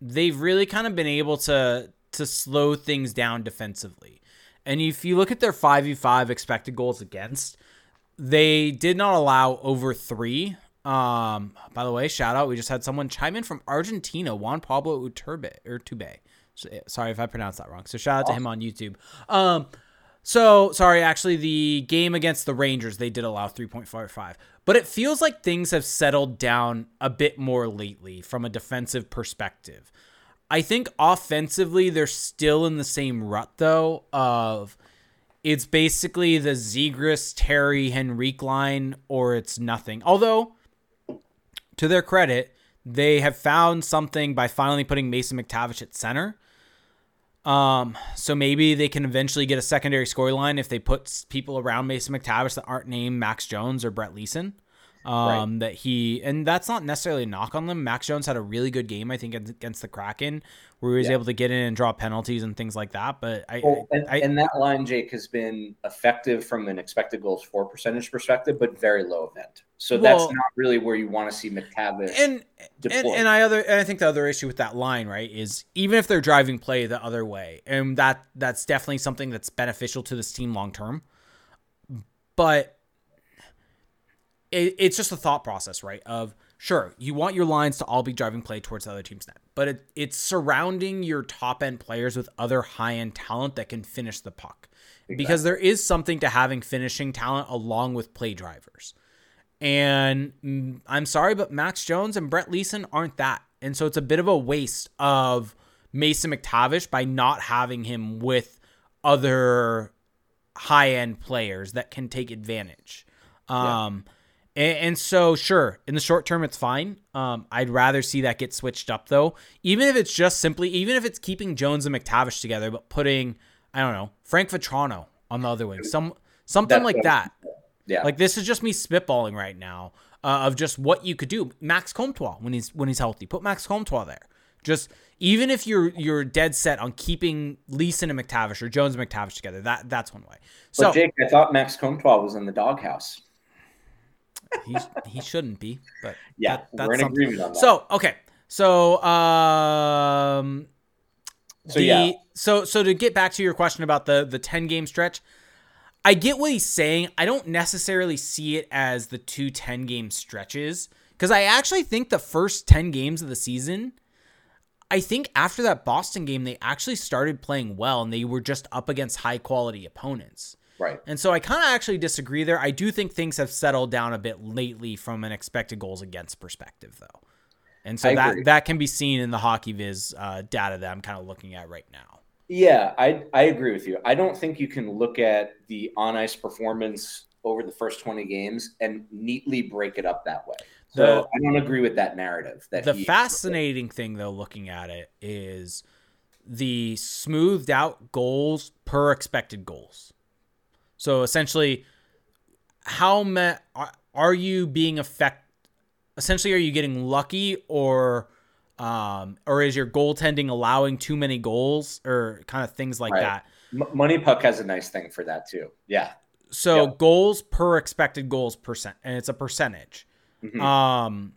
they've really kind of been able to to slow things down defensively. And if you look at their 5v5 expected goals against, they did not allow over 3 um, by the way, shout out. We just had someone chime in from Argentina, Juan Pablo Uturbe or Tube. So, sorry if I pronounced that wrong. So shout out to him on YouTube. Um, so sorry, actually, the game against the Rangers they did allow 3.45, but it feels like things have settled down a bit more lately from a defensive perspective. I think offensively they're still in the same rut though of it's basically the Zegras, Terry, Henrique line or it's nothing. Although to their credit, they have found something by finally putting Mason McTavish at center. Um, so maybe they can eventually get a secondary scoreline if they put people around Mason McTavish that aren't named Max Jones or Brett Leason. Um, right. that he and that's not necessarily a knock on them. Max Jones had a really good game, I think, against the Kraken, where he was yeah. able to get in and draw penalties and things like that. But I, well, and, I, and, that line, Jake, has been effective from an expected goals for percentage perspective, but very low event. So well, that's not really where you want to see McTavish. And and, and I other and I think the other issue with that line, right, is even if they're driving play the other way, and that that's definitely something that's beneficial to this team long term. But it, it's just a thought process, right? Of sure, you want your lines to all be driving play towards the other team's net, but it, it's surrounding your top end players with other high end talent that can finish the puck. Exactly. Because there is something to having finishing talent along with play drivers. And mm, I'm sorry, but Max Jones and Brett Leason aren't that. And so it's a bit of a waste of Mason McTavish by not having him with other high end players that can take advantage. Um, yeah. And, and, so, sure, in the short term, it's fine. Um, I'd rather see that get switched up, though. Even if it's just simply, even if it's keeping Jones and McTavish together, but putting, I don't know, Frank Vatrano on the other wing, some something That's like that. Yeah, like this is just me spitballing right now uh, of just what you could do. Max Comtois when he's when he's healthy, put Max Comtois there. Just even if you're you're dead set on keeping Leason and McTavish or Jones and McTavish together, that that's one way. So, but Jake, I thought Max Comtois was in the doghouse he he shouldn't be, but yeah, that, that's we're in something. agreement on that. So okay, so um, so the, yeah, so so to get back to your question about the the ten game stretch, I get what he's saying. I don't necessarily see it as the two 10 game stretches because I actually think the first 10 games of the season. I think after that Boston game, they actually started playing well and they were just up against high quality opponents. Right. And so I kind of actually disagree there. I do think things have settled down a bit lately from an expected goals against perspective, though. And so I that agree. that can be seen in the HockeyViz uh, data that I'm kind of looking at right now. Yeah, I I agree with you. I don't think you can look at the on ice performance over the first 20 games and neatly break it up that way. So the, I don't agree with that narrative. That the fascinating thing though, looking at it, is the smoothed out goals per expected goals. So essentially, how many are, you being affect? Essentially, are you getting lucky or? Um, or is your goaltending allowing too many goals or kind of things like right. that? M- MoneyPuck has a nice thing for that too. Yeah. So yep. goals per expected goals percent, and it's a percentage. Mm-hmm. Um,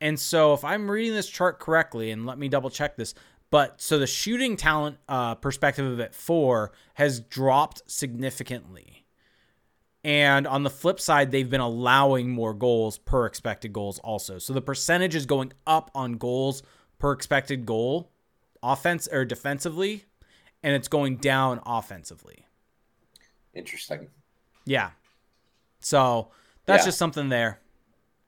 and so if I'm reading this chart correctly, and let me double check this, but so the shooting talent uh, perspective of it four has dropped significantly. And on the flip side, they've been allowing more goals per expected goals also. So the percentage is going up on goals per expected goal, offense or defensively, and it's going down offensively. Interesting. Yeah. So that's yeah. just something there.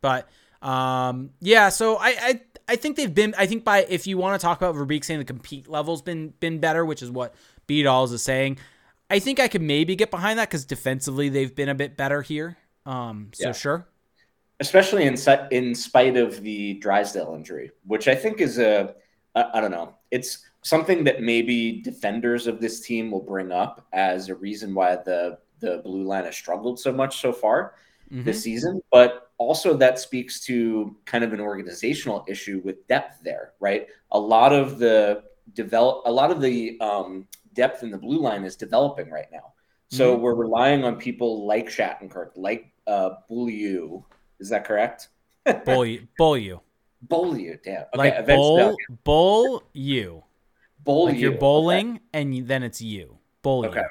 But um, yeah, so I, I I think they've been. I think by if you want to talk about Verbeek saying the compete level's been been better, which is what B Dolls is saying. I think I could maybe get behind that because defensively they've been a bit better here. Um, so yeah. sure. Especially in in spite of the Drysdale injury, which I think is a I, I don't know. It's something that maybe defenders of this team will bring up as a reason why the the blue line has struggled so much so far mm-hmm. this season. But also that speaks to kind of an organizational issue with depth there, right? A lot of the develop, a lot of the um, depth in the blue line is developing right now. So mm-hmm. we're relying on people like Shattenkirk, like uh, Beaulieu. Is that correct? [laughs] Beaulieu. Beaulieu. Beaulieu, damn. Okay, like bowl, bowl you. Bowl like you. you're bowling, okay. and then it's you. Bowl okay. you.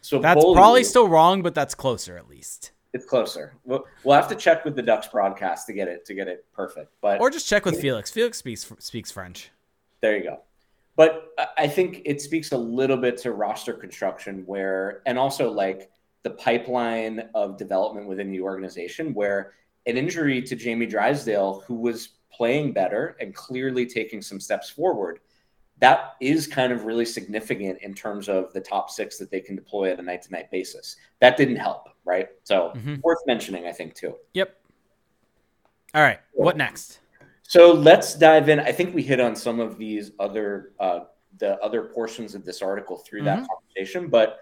So that's probably still wrong, but that's closer at least. It's closer. We'll, we'll have to check with the Ducks broadcast to get it to get it perfect. But or just check with Felix. Felix speaks speaks French. There you go. But I think it speaks a little bit to roster construction where, and also like the pipeline of development within the organization, where an injury to Jamie Drysdale, who was playing better and clearly taking some steps forward, that is kind of really significant in terms of the top six that they can deploy at a night to night basis. That didn't help, right? So mm-hmm. worth mentioning, I think, too. Yep. All right. What next? So let's dive in. I think we hit on some of these other uh, the other portions of this article through mm-hmm. that conversation, but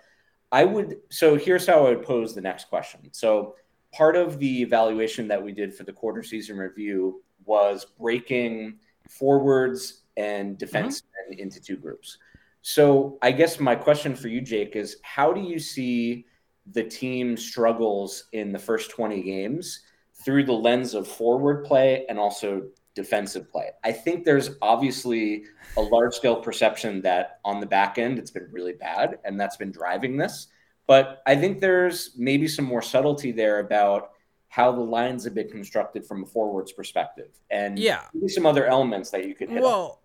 I would. So here's how I would pose the next question. So part of the evaluation that we did for the quarter season review was breaking forwards and defense mm-hmm. into two groups. So I guess my question for you, Jake, is how do you see the team struggles in the first 20 games through the lens of forward play and also defensive play? I think there's obviously a large scale perception that on the back end it's been really bad and that's been driving this. But I think there's maybe some more subtlety there about how the lines have been constructed from a forwards perspective and yeah some other elements that you could hit well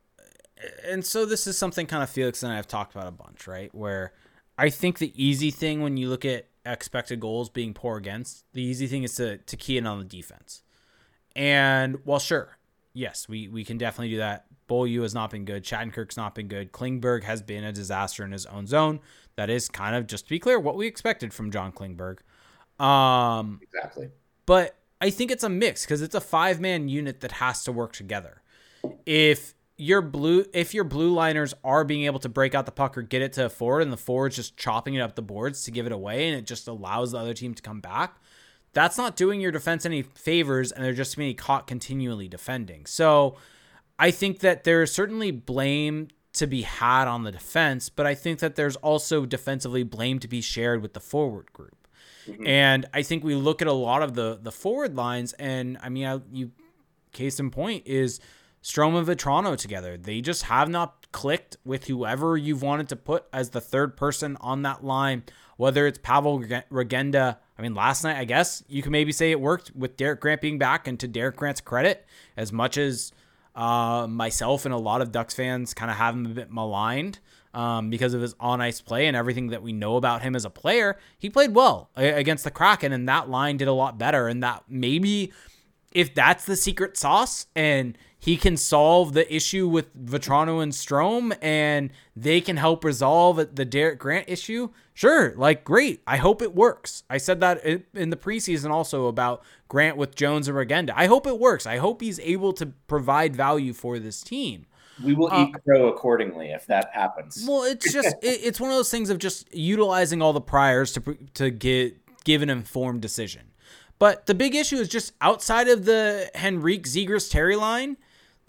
and so this is something kind of Felix and I have talked about a bunch, right? Where I think the easy thing when you look at expected goals being poor against, the easy thing is to to key in on the defense. And well, sure, yes, we we can definitely do that. Beaulieu has not been good. Shattenkirk's not been good. Klingberg has been a disaster in his own zone. That is kind of just to be clear what we expected from John Klingberg. Um, exactly. But I think it's a mix because it's a five man unit that has to work together. If your blue if your blue liners are being able to break out the puck or get it to a forward and the forward's just chopping it up the boards to give it away and it just allows the other team to come back, that's not doing your defense any favors and they're just being caught continually defending. So I think that there's certainly blame to be had on the defense, but I think that there's also defensively blame to be shared with the forward group. Mm-hmm. And I think we look at a lot of the the forward lines and I mean I, you case in point is Strome and Vatrano together. They just have not clicked with whoever you've wanted to put as the third person on that line, whether it's Pavel Regenda. I mean, last night, I guess you can maybe say it worked with Derek Grant being back. And to Derek Grant's credit, as much as uh, myself and a lot of Ducks fans kind of have him a bit maligned um, because of his on ice play and everything that we know about him as a player, he played well against the Kraken, and that line did a lot better. And that maybe if that's the secret sauce and he can solve the issue with Vatrano and Strome and they can help resolve the Derek Grant issue, sure, like great. I hope it works. I said that in the preseason also about Grant with Jones and Regenda. I hope it works. I hope he's able to provide value for this team. We will uh, eat crow accordingly if that happens. Well, it's [laughs] just it, it's one of those things of just utilizing all the priors to to get give an informed decision. But the big issue is just outside of the Henrique Zegras Terry line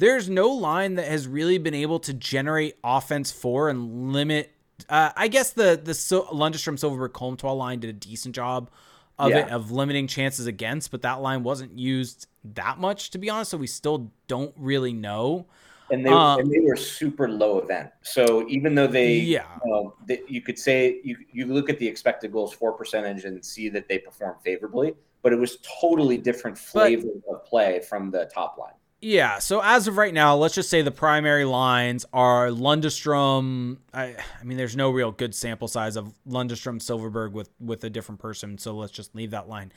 there's no line that has really been able to generate offense for and limit. Uh, I guess the the so- Lundestrom Silfverberg Comtois line did a decent job of yeah. it of limiting chances against, but that line wasn't used that much to be honest. So we still don't really know. And they, um, and they were super low event. So even though they, yeah, they, you could say you you look at the expected goals for percentage and see that they perform favorably, but it was totally different flavor but, of play from the top line. Yeah, so as of right now, let's just say the primary lines are Lundestrom. I, I mean, there's no real good sample size of Lundestrom Silfverberg with with a different person, so let's just leave that line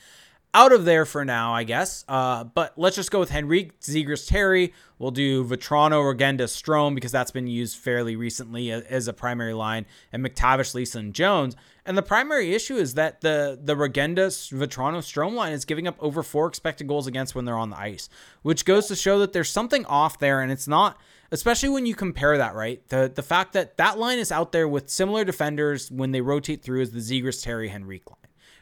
out of there for now, I guess. Uh, but let's just go with Henrique Zegras Terry. We'll do Vatrano Regenda Strome because that's been used fairly recently as a primary line, and McTavish, Lisa, and Jones. And the primary issue is that the the Regenda Vatrano Strome line is giving up over four expected goals against when they're on the ice, which goes to show that there's something off there, and it's not. Especially when you compare that, right? The the fact that that line is out there with similar defenders when they rotate through as the Zegras Terry Henrique line.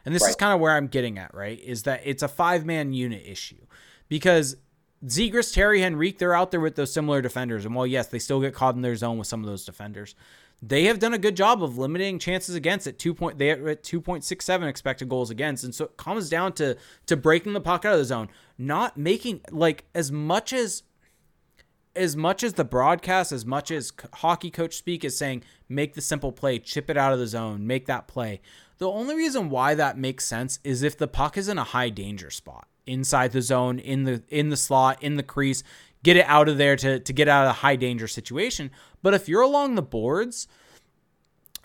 And this right. is kind of where I'm getting at, right? Is that it's a five man unit issue because Zegras, Terry, Henrique, they're out there with those similar defenders. And while, yes, they still get caught in their zone with some of those defenders, they have done a good job of limiting chances against at two point they at 2.67 expected goals against. And so it comes down to to breaking the puck out of the zone, not making like as much as as much as the broadcast, as much as hockey coach speak is saying, make the simple play, chip it out of the zone, make that play. The only reason why that makes sense is if the puck is in a high danger spot inside the zone, in the in the slot, in the crease, get it out of there to, to get out of a high danger situation. But if you're along the boards,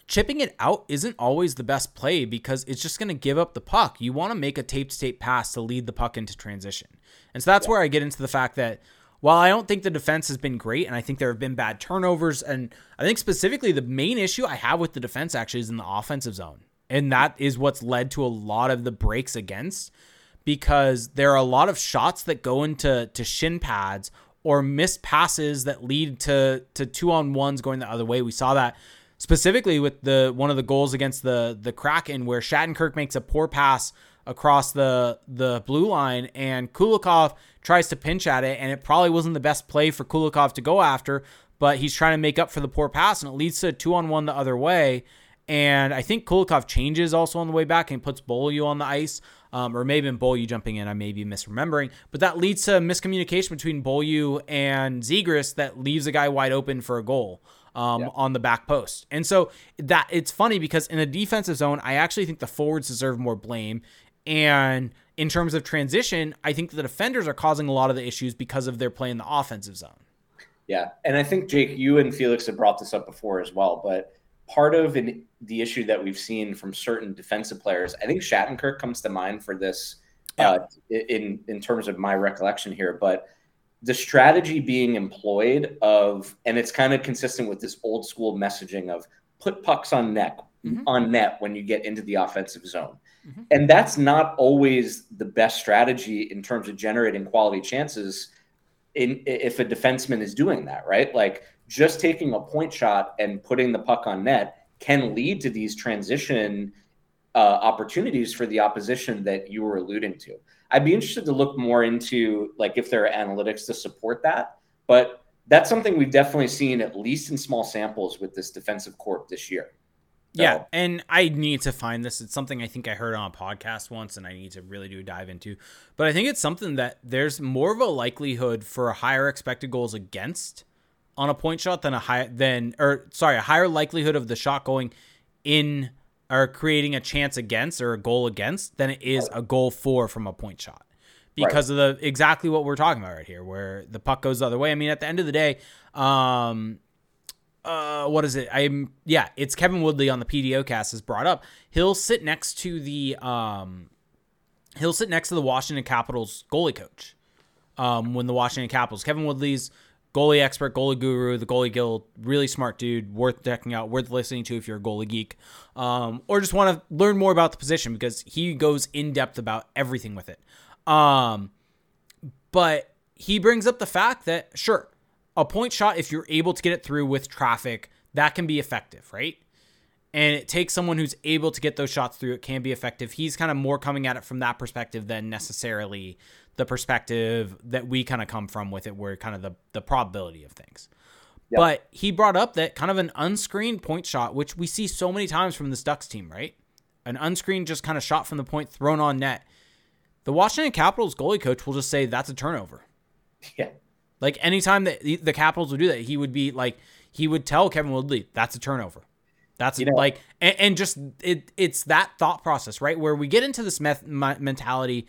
chipping it out isn't always the best play because it's just going to give up the puck. You want to make a tape to tape pass to lead the puck into transition. And so that's yeah. where I get into the fact that while I don't think the defense has been great and I think there have been bad turnovers, and I think specifically the main issue I have with the defense actually is in the offensive zone. And that is what's led to a lot of the breaks against because there are a lot of shots that go into to shin pads or missed passes that lead to to two on ones going the other way. We saw that specifically with the one of the goals against the the Kraken where Shattenkirk makes a poor pass across the the blue line and Kulikov tries to pinch at it and it probably wasn't the best play for Kulikov to go after, but he's trying to make up for the poor pass and it leads to a two on one the other way and I think Kulikov changes also on the way back and puts Beaulieu on the ice. Um, or maybe in Beaulieu jumping in, I may be misremembering. But that leads to miscommunication between Beaulieu and Zegras that leaves a guy wide open for a goal. Um, yeah. on the back post. And so that it's funny because in the defensive zone, I actually think the forwards deserve more blame. And in terms of transition, I think the defenders are causing a lot of the issues because of their play in the offensive zone. Yeah. And I think, Jake, you and Felix have brought this up before as well. But part of an, the issue that we've seen from certain defensive players. I think Shattenkirk comes to mind for this uh, in in terms of my recollection here, but the strategy being employed of and it's kind of consistent with this old school messaging of put pucks on net mm-hmm. on net when you get into the offensive zone. Mm-hmm. And that's not always the best strategy in terms of generating quality chances in if a defenseman is doing that, right? Like just taking a point shot and putting the puck on net can lead to these transition uh, opportunities for the opposition that you were alluding to. I'd be interested to look more into like if there are analytics to support that, but that's something we've definitely seen at least in small samples with this defensive corp this year. Yeah, and I need to find this. It's something I think I heard on a podcast once, and I need to really do a dive into. But I think it's something that there's more of a likelihood for a higher expected goals against on a point shot than a high than or sorry a higher likelihood of the shot going in or creating a chance against or a goal against than it is a goal for from a point shot because right. of the exactly what we're talking about right here where the puck goes the other way i mean at the end of the day um uh what is it i'm yeah it's kevin woodley on the pdo cast has brought up he'll sit next to the um he'll sit next to the washington capitals goalie coach um, when the Washington Capitals. Kevin Woodley's goalie expert, goalie guru, the goalie guild, really smart dude, worth checking out, worth listening to if you're a goalie geek, um, or just want to learn more about the position because he goes in depth about everything with it. Um, but he brings up the fact that sure, a point shot if you're able to get it through with traffic, that can be effective, right? And it takes someone who's able to get those shots through. It can be effective. He's kind of more coming at it from that perspective than necessarily the perspective that we kind of come from with it, where kind of the, the probability of things. Yep. But he brought up that kind of an unscreened point shot, which we see so many times from this Ducks team, right? An unscreened just kind of shot from the point thrown on net. The Washington Capitals goalie coach will just say that's a turnover. Yeah. Like anytime that the Capitals would do that, he would be like, he would tell Kevin Woodley, that's a turnover. That's you know, like, and, and, just it, it's that thought process, right? Where we get into this meth- mentality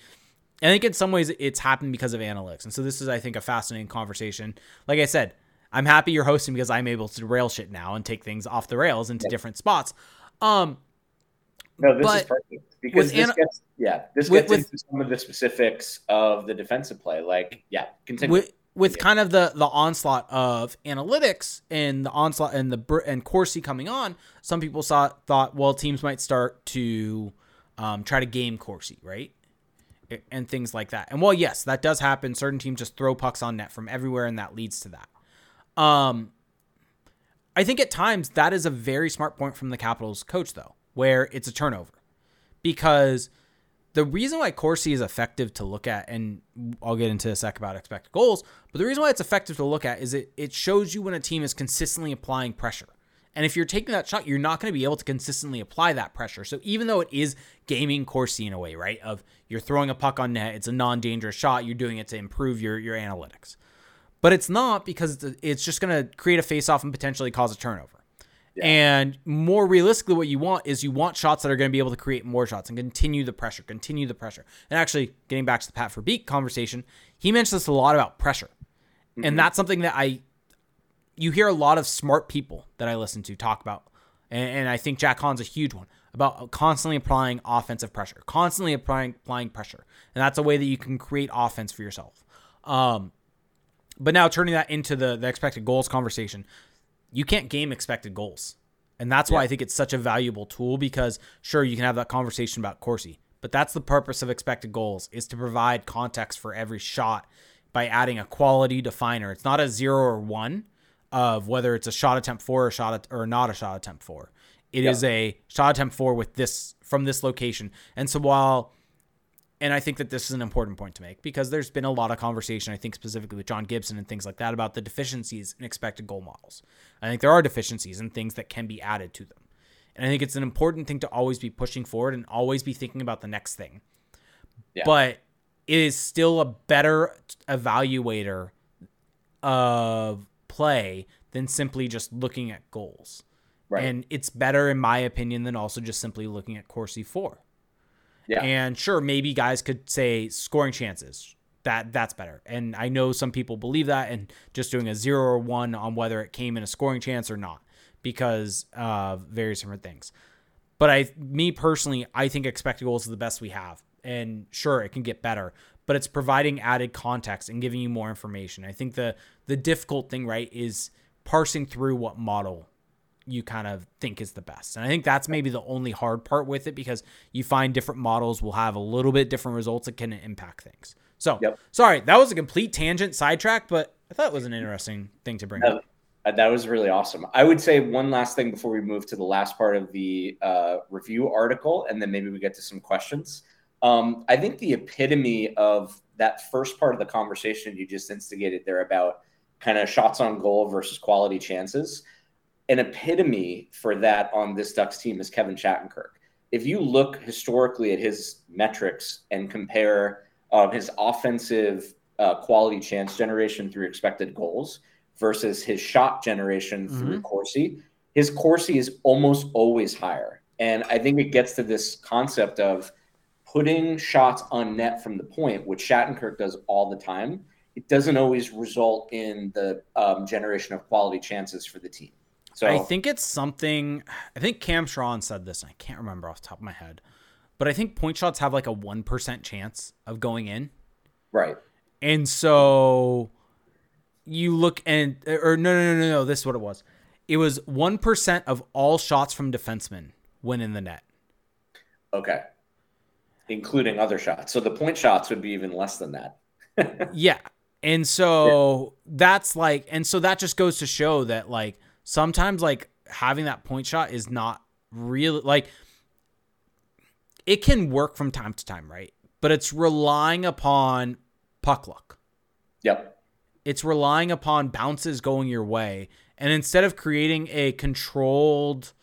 I think in some ways it's happened because of analytics. And so this is, I think, a fascinating conversation. Like I said, I'm happy you're hosting because I'm able to rail shit now and take things off the rails into yeah. different spots. Um, no, this is perfect because this ana- gets yeah, this gets with, into some of the specifics of the defensive play. Like, yeah, continue. With, with yeah. kind of the the onslaught of analytics and the onslaught and the and Corsi coming on, some people saw thought well teams might start to um, try to game Corsi, right? and things like that. And while yes, that does happen, certain teams just throw pucks on net from everywhere, and that leads to that. Um, I think at times that is a very smart point from the Capitals coach, though, where it's a turnover, because the reason why Corsi is effective to look at, and I'll get into a sec about expected goals, but the reason why it's effective to look at is it it shows you when a team is consistently applying pressure. And if you're taking that shot, you're not going to be able to consistently apply that pressure. So even though it is gaming Corsi in a way, right? Of you're throwing a puck on net, it's a non-dangerous shot, you're doing it to improve your your analytics. But it's not because it's just going to create a face-off and potentially cause a turnover. Yeah. And more realistically, what you want is you want shots that are going to be able to create more shots and continue the pressure, continue the pressure. And actually, getting back to the Pat Verbeek conversation, he mentions this a lot about pressure. Mm-hmm. And that's something that I you hear a lot of smart people that I listen to talk about, and, and I think Jack Han's a huge one about constantly applying offensive pressure, constantly applying applying pressure, and that's a way that you can create offense for yourself. Um, but now turning that into the the expected goals conversation, you can't game expected goals, and that's why I think it's such a valuable tool because sure you can have that conversation about Corsi, but that's the purpose of expected goals is to provide context for every shot by adding a quality definer. It's not a zero or one of whether it's a shot attempt for or shot at, or not a shot attempt for. It yep. is a shot attempt for with this from this location. And so while and I think that this is an important point to make because there's been a lot of conversation, I think specifically with John Gibson and things like that, about the deficiencies in expected goal models. I think there are deficiencies and things that can be added to them. And I think it's an important thing to always be pushing forward and always be thinking about the next thing. Yeah. But it is still a better evaluator of play than simply just looking at goals. Right. And it's better, in my opinion, than also just simply looking at Corsi 4. Yeah. And sure, maybe guys could say scoring chances. That that's better. And I know some people believe that and just doing a zero or one on whether it came in a scoring chance or not because of various different things. But I me personally, I think expected goals is the best we have. And sure, it can get better but it's providing added context and giving you more information. I think the the difficult thing, right, is parsing through what model you kind of think is the best. And I think that's maybe the only hard part with it because you find different models will have a little bit different results that can impact things. So, yep. sorry, that was a complete tangent sidetrack, but I thought it was an interesting thing to bring up. That was really awesome. I would say one last thing before we move to the last part of the uh, review article, and then maybe we get to some questions. Um, I think the epitome of that first part of the conversation you just instigated there about kind of shots on goal versus quality chances, an epitome for that on this Ducks team is Kevin Shattenkirk. If you look historically at his metrics and compare uh, his offensive uh, quality chance generation through expected goals versus his shot generation mm-hmm. through Corsi, his Corsi is almost always higher. And I think it gets to this concept of putting shots on net from the point, which Shattenkirk does all the time, it doesn't always result in the um, generation of quality chances for the team. So I think it's something. I think Cam Charron said this, and I can't remember off the top of my head, but I think point shots have like a one percent chance of going in. Right. And so you look and or no no no no no this is what it was. It was one percent of all shots from defensemen went in the net. Okay. Including other shots. So the point shots would be even less than that. [laughs] yeah. And so yeah. that's like and so that just goes to show that like sometimes like having that point shot is not really like it can work from time to time, right? But it's relying upon puck luck. Yep. It's relying upon bounces going your way. And instead of creating a controlled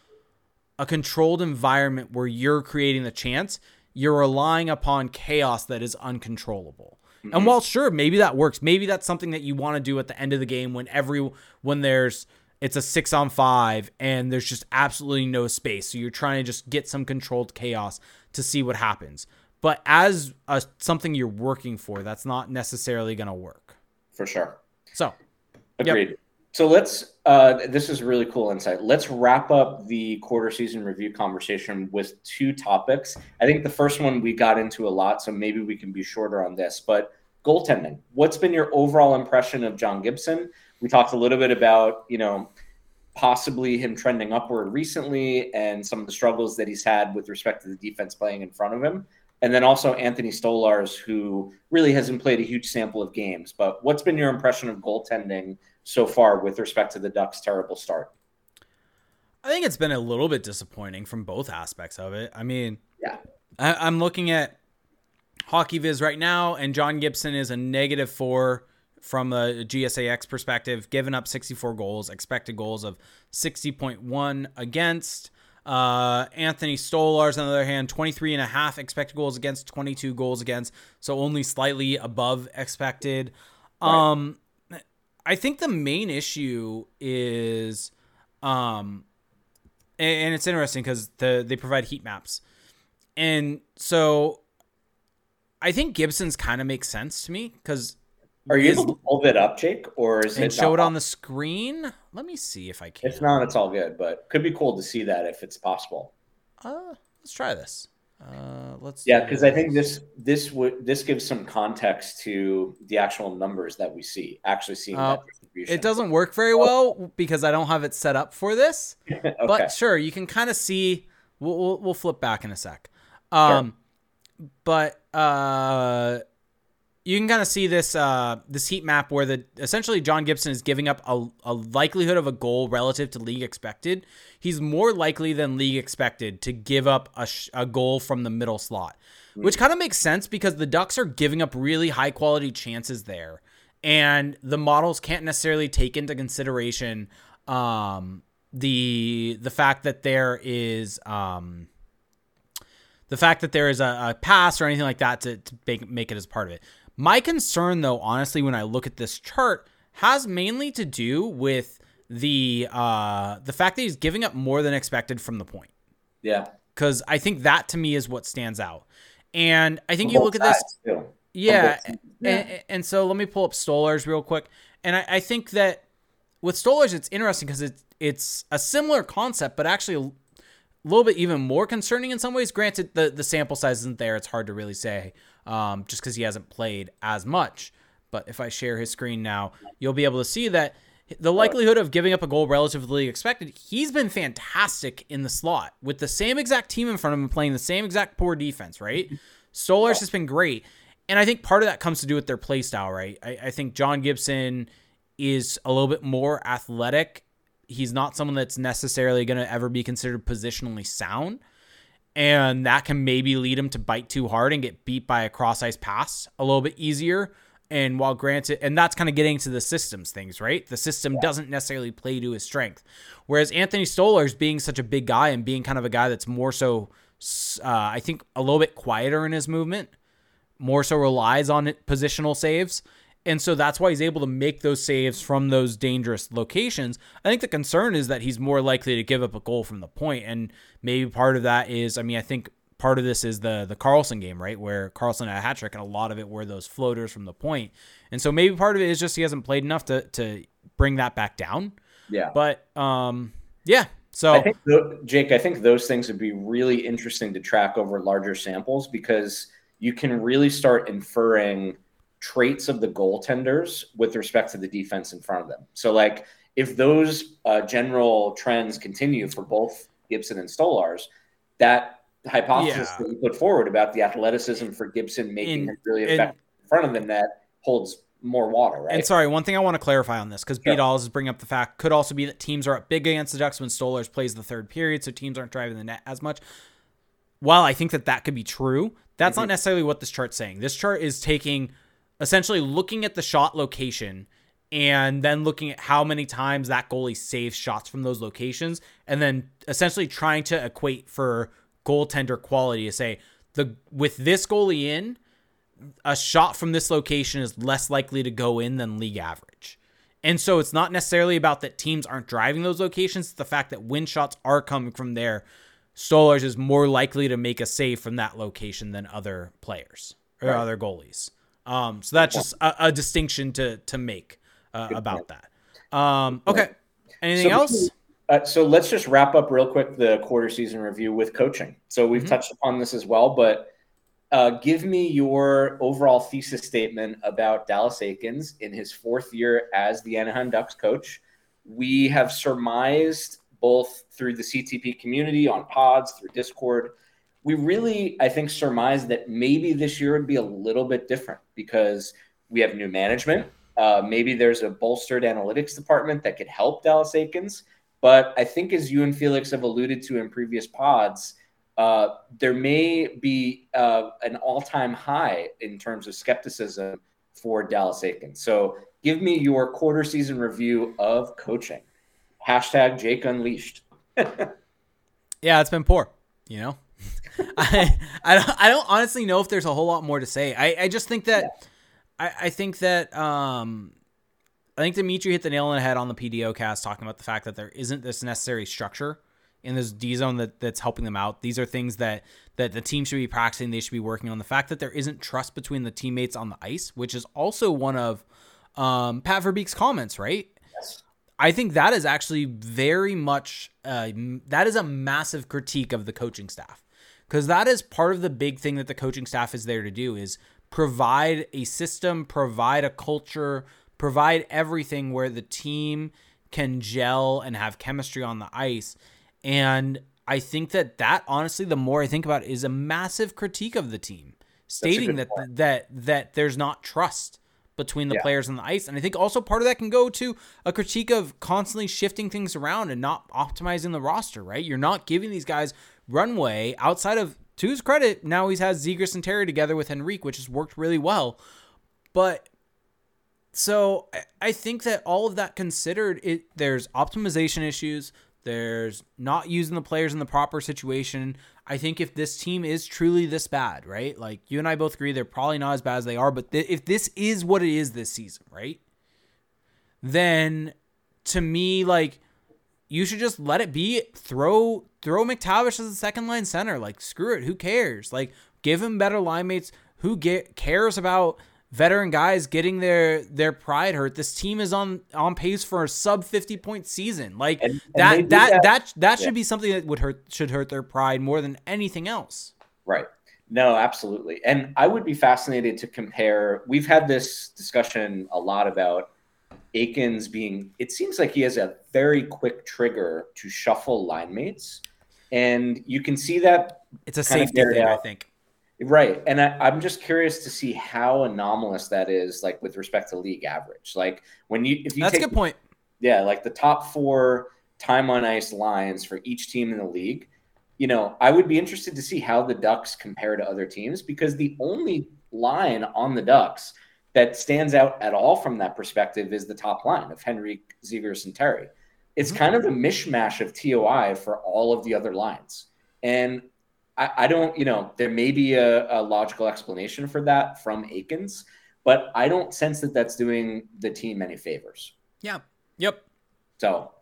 a controlled environment where you're creating the chance, you're relying upon chaos that is uncontrollable. Mm-hmm. And while sure, maybe that works, maybe that's something that you want to do at the end of the game when every when there's it's a six on five and there's just absolutely no space. So you're trying to just get some controlled chaos to see what happens. But as a, something you're working for, that's not necessarily going to work for sure. So, agreed. Yep. So let's. Uh, this is really cool insight. Let's wrap up the quarter season review conversation with two topics. I think the first one we got into a lot, so maybe we can be shorter on this. But goaltending. What's been your overall impression of John Gibson? We talked a little bit about you know possibly him trending upward recently and some of the struggles that he's had with respect to the defense playing in front of him. And then also Anthony Stolarz, who really hasn't played a huge sample of games. But what's been your impression of goaltending so far with respect to the Ducks' terrible start? I think it's been a little bit disappointing from both aspects of it. I mean, yeah, I, am looking at HockeyViz right now, and John Gibson is a negative four from a GSAX perspective, given up 64 goals, expected goals of 60.1 against. Uh, Anthony Stolarz, on the other hand, 23 and a half expected goals against, 22 goals against, so only slightly above expected. Right. Um, I think the main issue is, um, and, and it's interesting because the they provide heat maps, and so I think Gibson's kind of makes sense to me because are you able to pull it up, Jake, or is and it show it on the screen? Let me see if I can. If not, it's all good, but could be cool to see that if it's possible. Uh, let's try this. Uh, let's. Yeah, because I think this this would this gives some context to the actual numbers that we see. Actually, seeing uh, that distribution. It doesn't work very well because I don't have it set up for this. [laughs] okay. But sure, you can kind of see. We'll, we'll, we'll flip back in a sec. Um, sure. but uh you can kind of see this uh, this heat map where the essentially John Gibson is giving up a, a likelihood of a goal relative to league expected. He's more likely than league expected to give up a, sh- a goal from the middle slot, which kind of makes sense because the Ducks are giving up really high quality chances there, and the models can't necessarily take into consideration um, the the fact that there is. Um, the fact that there is a, a pass or anything like that to, to make, make it as part of it. My concern, though, honestly, when I look at this chart, has mainly to do with the uh, the fact that he's giving up more than expected from the point. Yeah, because I think that to me is what stands out. And I think you look at this. Too. Yeah, yeah. And, and, so let me pull up Stolarz real quick. And I, I think that with Stolarz, it's interesting because it's it's a similar concept, but actually a little bit even more concerning in some ways. Granted, the the sample size isn't there; it's hard to really say um, just because he hasn't played as much. But if I share his screen now, you'll be able to see that the likelihood of giving up a goal relatively expected, he's been fantastic in the slot with the same exact team in front of him playing the same exact poor defense, right? Stolarz has been great. And I think part of that comes to do with their play style, right? I, I think John Gibson is a little bit more athletic. He's not someone that's necessarily going to ever be considered positionally sound and that can maybe lead him to bite too hard and get beat by a cross ice pass a little bit easier. And while granted, and that's kind of getting to the systems things, right? The system doesn't necessarily play to his strength. Whereas Anthony Stolarz being such a big guy and being kind of a guy that's more so, uh, I think, a little bit quieter in his movement, more so relies on positional saves. And so that's why he's able to make those saves from those dangerous locations. I think the concern is that he's more likely to give up a goal from the point. And maybe part of that is, I mean, I think part of this is the the Karlsson game, right? Where Carlson had a hat trick and a lot of it were those floaters from the point. And so maybe part of it is just he hasn't played enough to to bring that back down. Yeah. But um yeah. So I think Jake, I think those things would be really interesting to track over larger samples because you can really start inferring traits of the goaltenders with respect to the defense in front of them. So, like, if those uh, general trends continue for both Gibson and Stolarz, that hypothesis yeah. that you put forward about the athleticism for Gibson making in, him really effective in, in front of the net holds more water, right? And sorry, one thing I want to clarify on this because sure. B is bringing up the fact could also be that teams are up big against the Ducks when Stolarz plays the third period, so teams aren't driving the net as much. While I think that that could be true, that's mm-hmm. not necessarily what this chart's saying. This chart is taking essentially looking at the shot location and then looking at how many times that goalie saves shots from those locations and then essentially trying to equate for goaltender quality to say the with this goalie in a shot from this location is less likely to go in than league average. And so it's not necessarily about that teams aren't driving those locations, it's the fact that when shots are coming from there, Stolarz is more likely to make a save from that location than other players or right. other goalies. Um, so that's just a, a distinction to to make uh, about that. Um, okay. Anything so, else? Uh, so let's just wrap up real quick the quarter season review with coaching. So we've mm-hmm. touched upon this as well, but uh, give me your overall thesis statement about Dallas Eakins in his fourth year as the Anaheim Ducks coach. We have surmised both through the CTP community on pods, through Discord. We really, I think, surmised that maybe this year would be a little bit different because we have new management. Uh, maybe there's a bolstered analytics department that could help Dallas Eakins. But I think, as you and Felix have alluded to in previous pods, uh, there may be uh, an all-time high in terms of skepticism for Dallas Eakins. So, give me your quarter season review of coaching. Hashtag Jake Unleashed. [laughs] yeah, it's been poor. You know, [laughs] I I don't, I don't honestly know if there's a whole lot more to say. I, I just think that yeah. I, I think that um I think Dimitri hit the nail on the head on the PDO cast talking about the fact that there isn't this necessary structure in this D zone that, that's helping them out. These are things that that the team should be practicing. They should be working on. The fact that there isn't trust between the teammates on the ice, which is also one of um, Pat Verbeek's comments, right? Yes. I think that is actually very much uh, that is a massive critique of the coaching staff because that is part of the big thing that the coaching staff is there to do is provide a system, provide a culture, provide everything where the team can gel and have chemistry on the ice and I think that that honestly, the more I think about it, is a massive critique of the team, stating that point. that that there's not trust between the yeah. players on the ice. And I think also part of that can go to a critique of constantly shifting things around and not optimizing the roster, right? You're not giving these guys runway outside of to his credit, now he's has Zegras and Terry together with Henrique, which has worked really well. But so I think that all of that considered, it there's optimization issues, there's not using the players in the proper situation. I think if this team is truly this bad, right? Like you and I both agree they're probably not as bad as they are, but th- if this is what it is this season, right? Then to me like you should just let it be. Throw throw McTavish as a second line center. Like screw it, who cares? Like give him better line mates. Who get cares about veteran guys getting their their pride hurt. This team is on on pace for a sub 50 point season. Like and, that, and that, that that that should be something that would hurt should hurt their pride more than anything else. Right. No, absolutely. And I would be fascinated to compare. We've had this discussion a lot about Eakins being it seems like he has a very quick trigger to shuffle line mates. And you can see that it's a safety thing, out. I think Right. And I, am just curious to see how anomalous that is, like with respect to league average. Like when you, if you that's take, a good point. Yeah. Like the top four time on ice lines for each team in the league, you know, I would be interested to see how the Ducks compare to other teams because the only line on the Ducks that stands out at all from that perspective is the top line of Henrique, Zegras, and Terry. It's mm-hmm. kind of a mishmash of TOI for all of the other lines. And I, I don't, you know, there may be a, a, logical explanation for that from Eakins, but I don't sense that that's doing the team any favors. Yeah. Yep. So,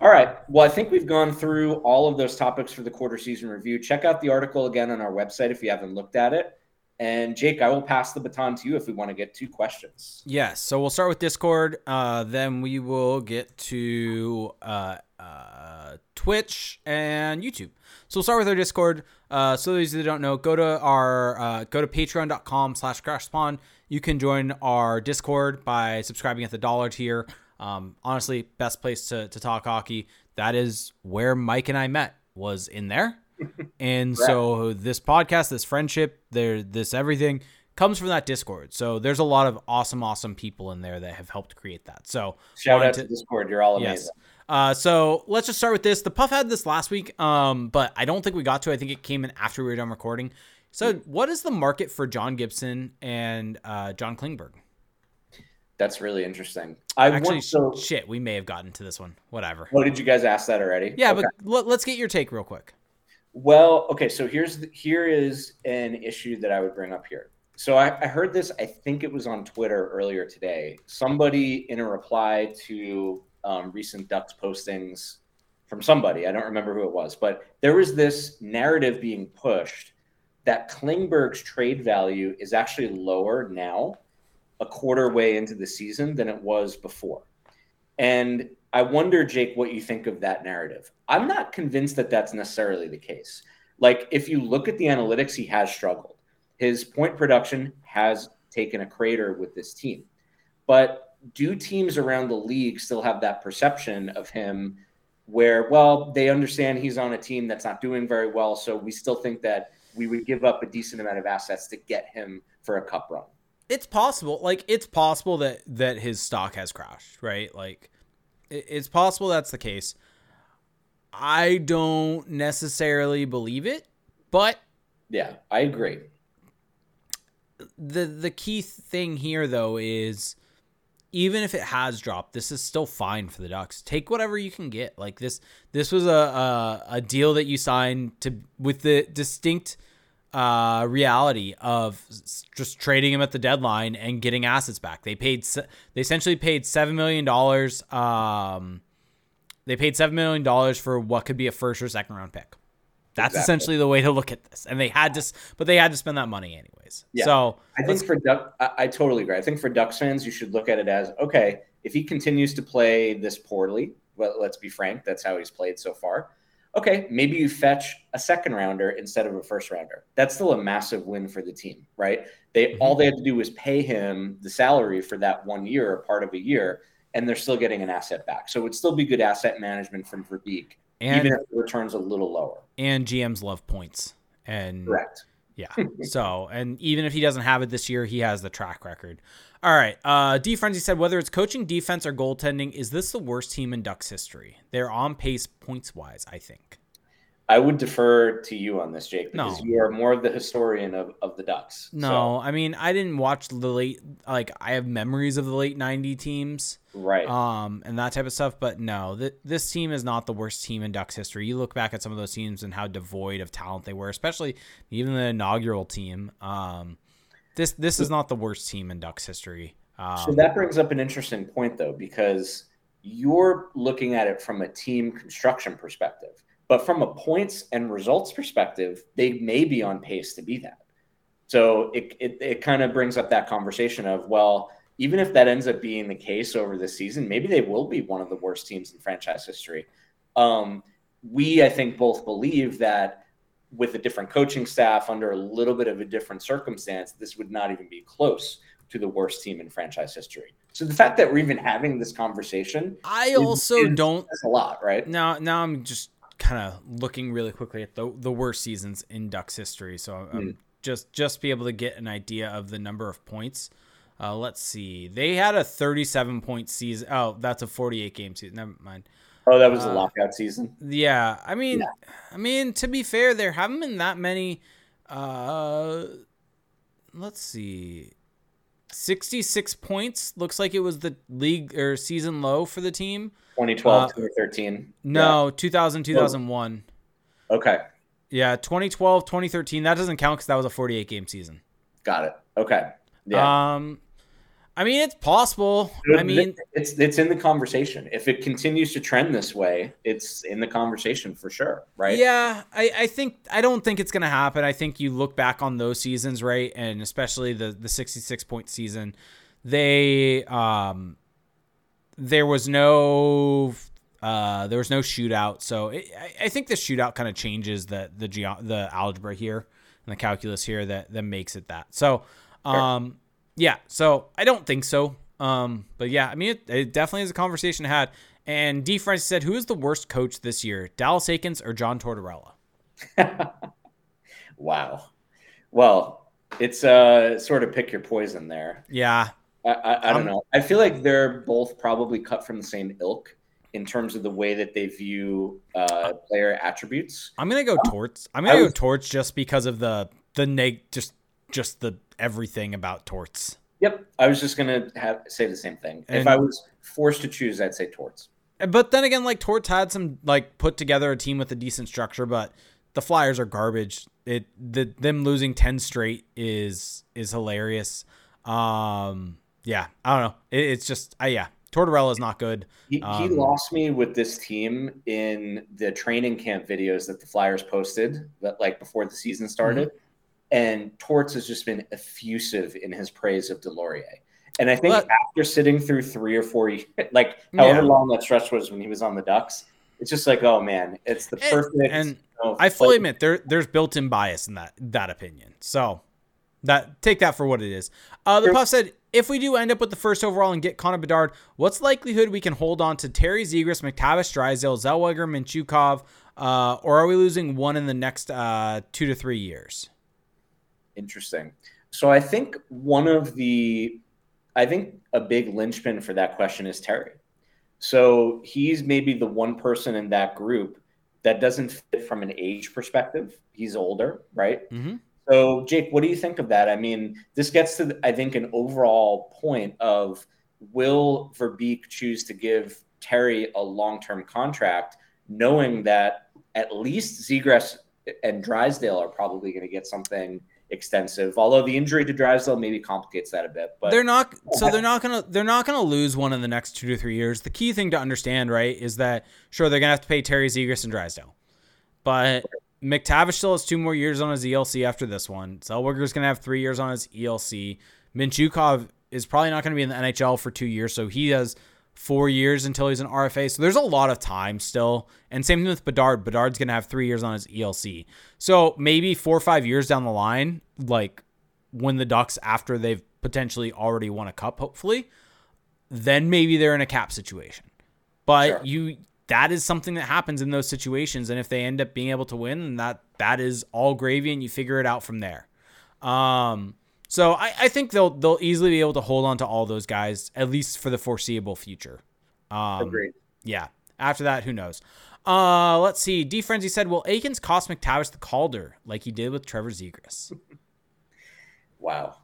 all right. Well, I think we've gone through all of those topics for the quarter season review. Check out the article again on our website if you haven't looked at it. And Jake, I will pass the baton to you if we want to get two questions. Yes. So we'll start with Discord. Uh, then we will get to uh, uh, Twitch and YouTube. So we'll start with our Discord. Uh, so those that don't know, go to our uh, go to patreon.com slash crash spawn. You can join our Discord by subscribing at the dollar tier. Um, honestly, best place to, to talk hockey. That is where Mike and I met was in there. And right. so this podcast, this friendship, there, this everything comes from that Discord. So there's a lot of awesome, awesome people in there that have helped create that. So shout out to, to Discord. You're all amazing. Yes. Uh, so let's just start with this. The Puff had this last week, um, but I don't think we got to. I think it came in after we were done recording. So, what is the market for John Gibson and uh, John Klingberg? That's really interesting. I actually so shit. We may have gotten to this one. Whatever. Oh, did you guys ask that already? Yeah, okay. but let, us get your take real quick. Well, okay. So here's the, here is an issue that I would bring up here. So I, I heard this. I think it was on Twitter earlier today. Somebody in a reply to um, recent Ducks postings from somebody. I don't remember who it was, but there was this narrative being pushed that Klingberg's trade value is actually lower now, a quarter way into the season, than it was before. And I wonder, Jake, what you think of that narrative. I'm not convinced that that's necessarily the case. Like, if you look at the analytics, he has struggled. His point production has taken a crater with this team. But do teams around the league still have that perception of him where, well, they understand he's on a team that's not doing very well. So we still think that we would give up a decent amount of assets to get him for a cup run. It's possible. Like it's possible that that his stock has crashed, right? Like it's possible that's the case. I don't necessarily believe it, but yeah, I agree. The the key thing here though is even if it has dropped, this is still fine for the Ducks. Take whatever you can get. Like this, this was a a, a deal that you signed to with the distinct uh, reality of just trading him at the deadline and getting assets back. They paid, they essentially paid seven million dollars. Um, they paid seven million dollars for what could be a first or second round pick. That's exactly. essentially the way to look at this. And they had to, but they had to spend that money anyways. Yeah. So I think for Duck, I, I, totally agree. I think for Ducks fans, you should look at it as okay, if he continues to play this poorly, well, let's be frank, that's how he's played so far. Okay, maybe you fetch a second rounder instead of a first rounder. That's still a massive win for the team, right? They mm-hmm. all they had to do was pay him the salary for that one year, or part of a year, and they're still getting an asset back. So it would still be good asset management from Verbeek and, even if the return's a little lower. And GMs love points. And correct. Yeah. so, and even if he doesn't have it this year, he has the track record. All right. Uh, D Frenzy said whether it's coaching, defense, or goaltending, is this the worst team in Ducks history? They're on pace points wise, I think. I would defer to you on this, Jake, because no. you are more of the historian of, of the Ducks. No, so. I mean I didn't watch the late like I have memories of the late '90 teams, right? Um, and that type of stuff. But no, th- this team is not the worst team in Ducks history. You look back at some of those teams and how devoid of talent they were, especially even the inaugural team. Um, this this is not the worst team in Ducks history. Um, so that brings up an interesting point, though, because you're looking at it from a team construction perspective but from a points and results perspective, they may be on pace to be that. So it, it, it kind of brings up that conversation of, well, even if that ends up being the case over the season, maybe they will be one of the worst teams in franchise history. Um, we, I think, both believe that with a different coaching staff under a little bit of a different circumstance, this would not even be close to the worst team in franchise history. So the fact that we're even having this conversation, I also is, don't. That's a lot, right? Now, now I'm just kind of looking really quickly at the the worst seasons in Ducks history. So um, mm. just just be able to get an idea of the number of points. Uh, let's see. They had a 37 point season. Oh, that's a 48 game season. Never mind. Oh, that was uh, the lockout season. Yeah, I mean, yeah. I mean to be fair, there haven't been that many. Uh, let's see. 66 points looks like it was the league or season low for the team 2012 uh, 2013 no yeah. 2000 2001 okay yeah 2012 2013 that doesn't count because that was a 48 game season got it okay yeah um I mean, it's possible. I mean, it's it's in the conversation. If it continues to trend this way, it's in the conversation for sure, right? Yeah, I, I think I don't think it's going to happen. I think you look back on those seasons, right, and especially the the sixty six point season, they um, there was no uh, there was no shootout, so it, I, I think the shootout kind of changes the the ge- the algebra here and the calculus here that that makes it that. So. Um, yeah, so I don't think so. Um, but yeah, I mean, it, it definitely is a conversation I had. And D. French said, "Who is the worst coach this year, Dallas Eakins or John Tortorella?" [laughs] wow. Well, it's uh sort of pick your poison there. Yeah. I, I, I don't um, know. I feel like they're both probably cut from the same ilk in terms of the way that they view uh, player attributes. I'm gonna go um, Torts. I'm gonna go Torts just because of the the neg just just the everything about Torts. Yep, I was just gonna have say the same thing. And, if I was forced to choose, I'd say Torts. But then again, like Torts had some like put together a team with a decent structure, but the Flyers are garbage. It the them losing ten straight is is hilarious. Um, yeah, I don't know. It, it's just, I yeah, Tortorella is not good. He, um, he, lost me with this team in the training camp videos that the Flyers posted that like before the season started. Mm-hmm. And Torts has just been effusive in his praise of Deslauriers. And I think but, after sitting through three or four, years, [laughs] like however yeah. long that stretch was when he was on the Ducks, it's just like, oh man, it's the perfect. And, and you know, I fully admit there there's built-in bias in that that opinion. So that take that for what it is. Uh, the puff said, if we do end up with the first overall and get Connor Bedard, what's likelihood we can hold on to Terry Zegras, McTavish, Drysdale, Zellweger, Mintyukov, uh, or are we losing one in the next uh, two to three years? Interesting. So I think one of the, I think a big linchpin for that question is Terry. So he's maybe the one person in that group that doesn't fit from an age perspective. He's older, right? Mm-hmm. So, Jake, what do you think of that? I mean, this gets to, I think, an overall point of will Verbeek choose to give Terry a long term contract, knowing that at least Zegras and Drysdale are probably going to get something extensive. Although the injury to Drysdale maybe complicates that a bit. But they're not so they're not gonna they're not gonna lose one in the next two to three years. The key thing to understand, right, is that sure they're gonna have to pay Terry Zegras and Drysdale. But McTavish still has two more years on his ELC after this one. Zellweger's gonna have three years on his ELC. Mintyukov is probably not gonna be in the NHL for two years, so he has four years until he's an RFA. So there's a lot of time still. And same thing with Bedard. Bedard's going to have three years on his ELC. So maybe four or five years down the line, like when the Ducks, after they've potentially already won a cup, hopefully, then maybe they're in a cap situation. But sure. you that is something that happens in those situations. And if they end up being able to win, that that is all gravy and you figure it out from there. Um, so I, I think they'll they'll easily be able to hold on to all those guys at least for the foreseeable future. Um, Agreed. Yeah. After that, who knows? Uh, let's see. D Frenzy said, "Will Eakins cost McTavish the Calder like he did with Trevor Zegras?" [laughs] wow,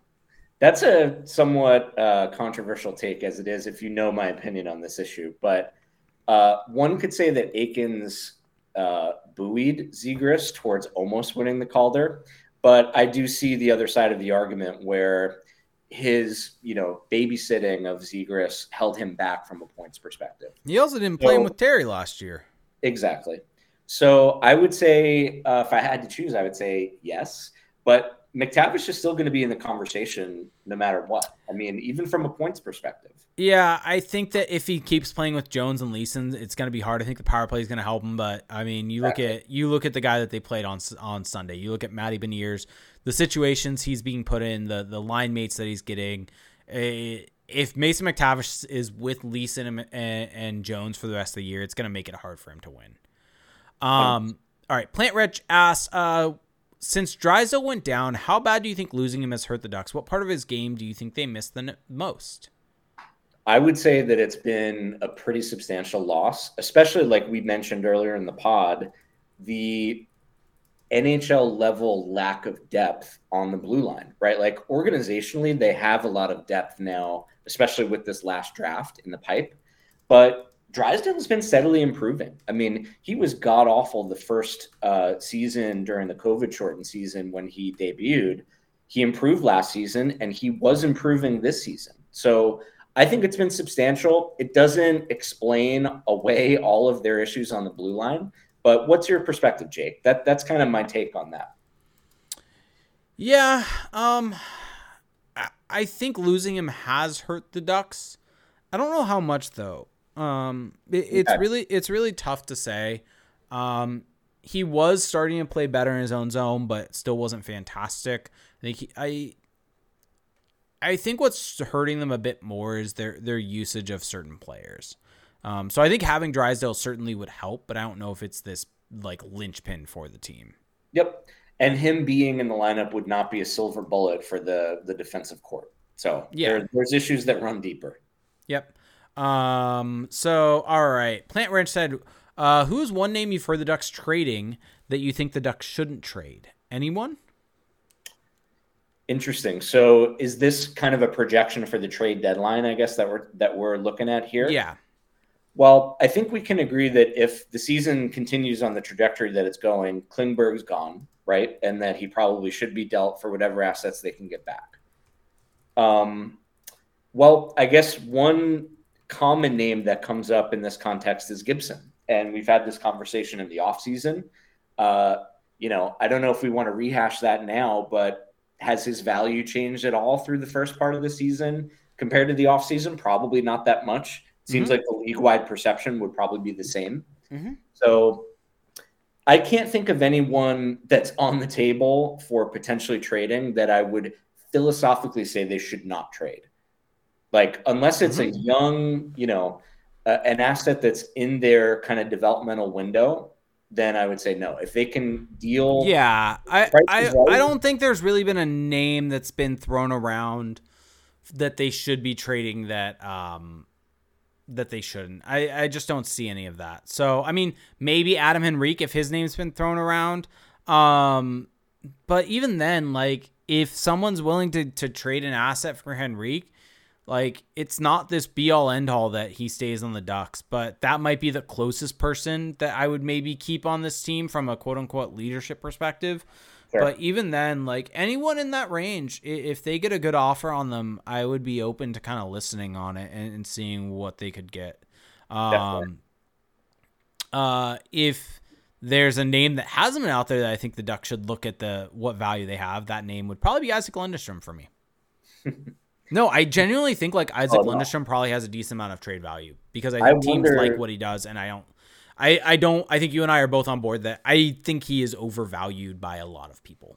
that's a somewhat uh, controversial take, as it is. If you know my opinion on this issue, but uh, one could say that Eakins uh, buoyed Zegras towards almost winning the Calder. But I do see the other side of the argument where his, you know, babysitting of Zegras held him back from a points perspective. He also didn't play so, him with Terry last year. Exactly. So I would say, uh, if I had to choose, I would say yes. But McTavish is still going to be in the conversation no matter what. I mean, even from a points perspective. Yeah, I think that if he keeps playing with Jones and Leason, it's going to be hard. I think the power play is going to help him, but I mean, you look at you look at the guy that they played on on Sunday. You look at Matty Beniers, the situations he's being put in, the the line mates that he's getting. Uh, if Mason McTavish is with Leason and, and, and, Jones for the rest of the year, it's going to make it hard for him to win. Um. All right, Plant Rich asks, uh, since Drysdale went down, how bad do you think losing him has hurt the Ducks? What part of his game do you think they missed the most? I would say that it's been a pretty substantial loss, especially like we mentioned earlier in the pod, the NHL level lack of depth on the blue line, right? Like organizationally, they have a lot of depth now, especially with this last draft in the pipe. But Drysdale's been steadily improving. I mean, he was god awful the first uh, season during the COVID shortened season when he debuted. He improved last season and he was improving this season. So I think it's been substantial. It doesn't explain away all of their issues on the blue line. But what's your perspective, Jake? That that's kind of my take on that. Yeah, um, I think losing him has hurt the Ducks. I don't know how much though. Um, it, it's really it's really tough to say. Um, he was starting to play better in his own zone, but still wasn't fantastic. I think he, I I think what's hurting them a bit more is their their usage of certain players. Um, so I think having Drysdale certainly would help, but I don't know if it's this like linchpin for the team. Yep, and him being in the lineup would not be a silver bullet for the the defensive court. So yeah, there, there's issues that run deeper. Yep. Um. So all right, Plant Ranch said, uh, "Who's one name you've heard the Ducks trading that you think the Ducks shouldn't trade? Anyone?" Interesting. So is this kind of a projection for the trade deadline, I guess that we're that we're looking at here? Yeah. Well, I think we can agree that if the season continues on the trajectory that it's going, Klingberg's gone, right? And that he probably should be dealt for whatever assets they can get back. Um, well, I guess one common name that comes up in this context is Gibson. And we've had this conversation in the offseason. Uh, you know, I don't know if we want to rehash that now, but has his value changed at all through the first part of the season compared to the offseason? Probably not that much. Seems mm-hmm. like the league wide perception would probably be the same. Mm-hmm. So I can't think of anyone that's on the table for potentially trading that I would philosophically say they should not trade. Like, unless it's mm-hmm. a young, you know, uh, an asset that's in their kind of developmental window, then I would say no. If they can deal, yeah, I I, I don't think there's really been a name that's been thrown around that they should be trading that um that they shouldn't. I I just don't see any of that. So I mean, maybe Adam Henrique if his name's been thrown around, um, but even then, like if someone's willing to to trade an asset for Henrique, like it's not this be all end all that he stays on the Ducks, but that might be the closest person that I would maybe keep on this team from a quote unquote leadership perspective. Sure. But even then, like anyone in that range, if they get a good offer on them, I would be open to kind of listening on it and, and seeing what they could get. Um, uh, if there's a name that hasn't been out there that I think the Ducks should look at the what value they have, that name would probably be Isaac Lundestrom for me. [laughs] No, I genuinely think like Isaac oh, no. Lundestrom probably has a decent amount of trade value because I think I teams wonder... like what he does, and I don't. I, I don't. I think you and I are both on board that I think he is overvalued by a lot of people.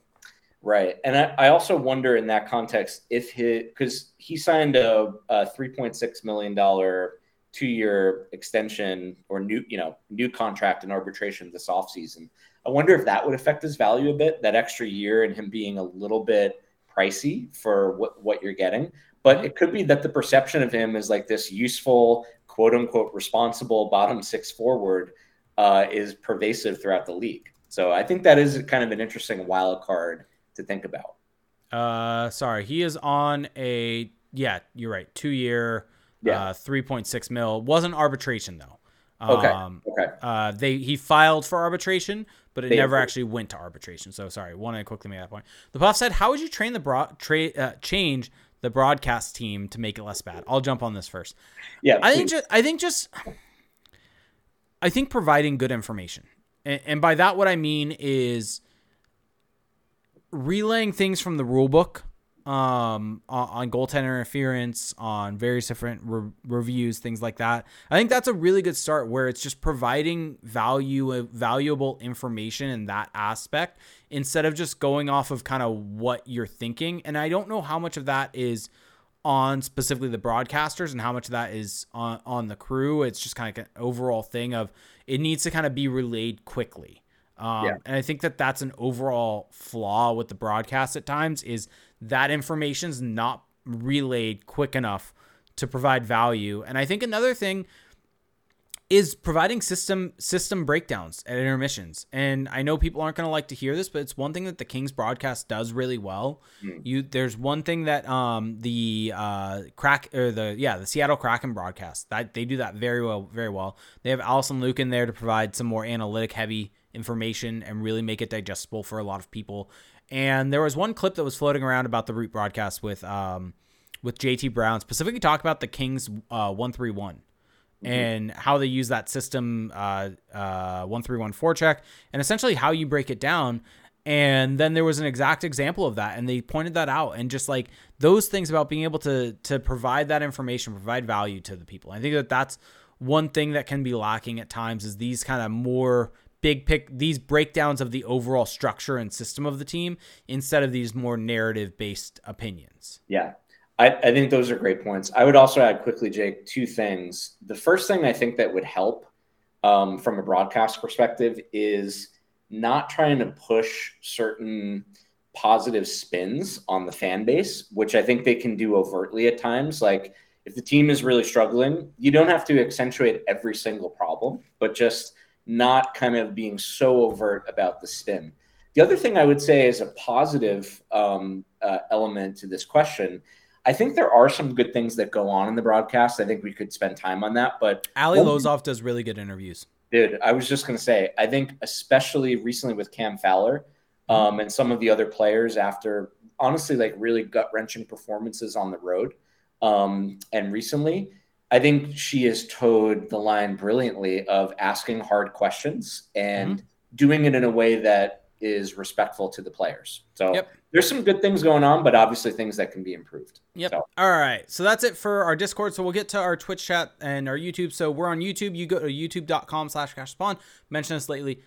Right, and I, I also wonder in that context if he because he signed a, a three point six million dollar two year extension or new you know new contract in arbitration this offseason. I wonder if that would affect his value a bit. That extra year and him being a little bit pricey for what, what you're getting. But it could be that the perception of him is like this useful, quote unquote, responsible bottom six forward uh, is pervasive throughout the league. So I think that is kind of an interesting wild card to think about. Uh, sorry, he is on a yeah, you're right, two year, yeah, uh, three point six mil. Wasn't arbitration though. Okay. Um, okay. Uh, they he filed for arbitration, but it they never actually went to arbitration. So sorry, want to quickly make that point. The Puff said, "How would you train the broad tra- uh, change the broadcast team to make it less bad?" I'll jump on this first. Yeah, I think just I think just I think providing good information, and, and by that what I mean is relaying things from the rule book um, on, on goaltender interference, on various different re- reviews, things like that. I think that's a really good start where it's just providing value, valuable information in that aspect instead of just going off of kind of what you're thinking. And I don't know how much of that is on specifically the broadcasters and how much of that is on, on the crew. It's just kind of an overall thing of it needs to kind of be relayed quickly. Um, yeah. And I think that that's an overall flaw with the broadcast at times is that information's not relayed quick enough to provide value. And I think another thing is providing system system breakdowns at intermissions. And I know people aren't going to like to hear this, but it's one thing that the Kings broadcast does really well. Mm. You there's one thing that um the uh crack or the yeah, the Seattle Kraken broadcast. That they do that very well very well. They have Alison Lukan in there to provide some more analytic heavy information and really make it digestible for a lot of people. And there was one clip that was floating around about the Root broadcast with um, with JT Brown specifically talk about the Kings uh, one three one mm-hmm. and how they use that system uh, uh, one three one forecheck and essentially how you break it down. And then there was an exact example of that, and they pointed that out, and just like those things about being able to to provide that information, provide value to the people. I think that that's one thing that can be lacking at times is these kind of more big pick these breakdowns of the overall structure and system of the team instead of these more narrative based opinions. Yeah. I, I, think those are great points. I would also add quickly, Jake, two things. The first thing I think that would help um, from a broadcast perspective is not trying to push certain positive spins on the fan base, which I think they can do overtly at times. Like if the team is really struggling, you don't have to accentuate every single problem, but just not kind of being so overt about the spin. The other thing I would say is a positive um, uh, element to this question. I think there are some good things that go on in the broadcast. I think we could spend time on that. But Ali Lozoff does really good interviews. Dude, I was just going to say, I think especially recently with Cam Fowler um, and some of the other players after honestly like really gut wrenching performances on the road um, and recently, I think she has towed the line brilliantly of asking hard questions and mm-hmm. doing it in a way that is respectful to the players. So yep. there's some good things going on, but obviously things that can be improved. Yep. So. All right. So that's it for our Discord. So we'll get to our Twitch chat and our YouTube. So we're on YouTube. You go to youtube.com slash cash spawn. Mention us lately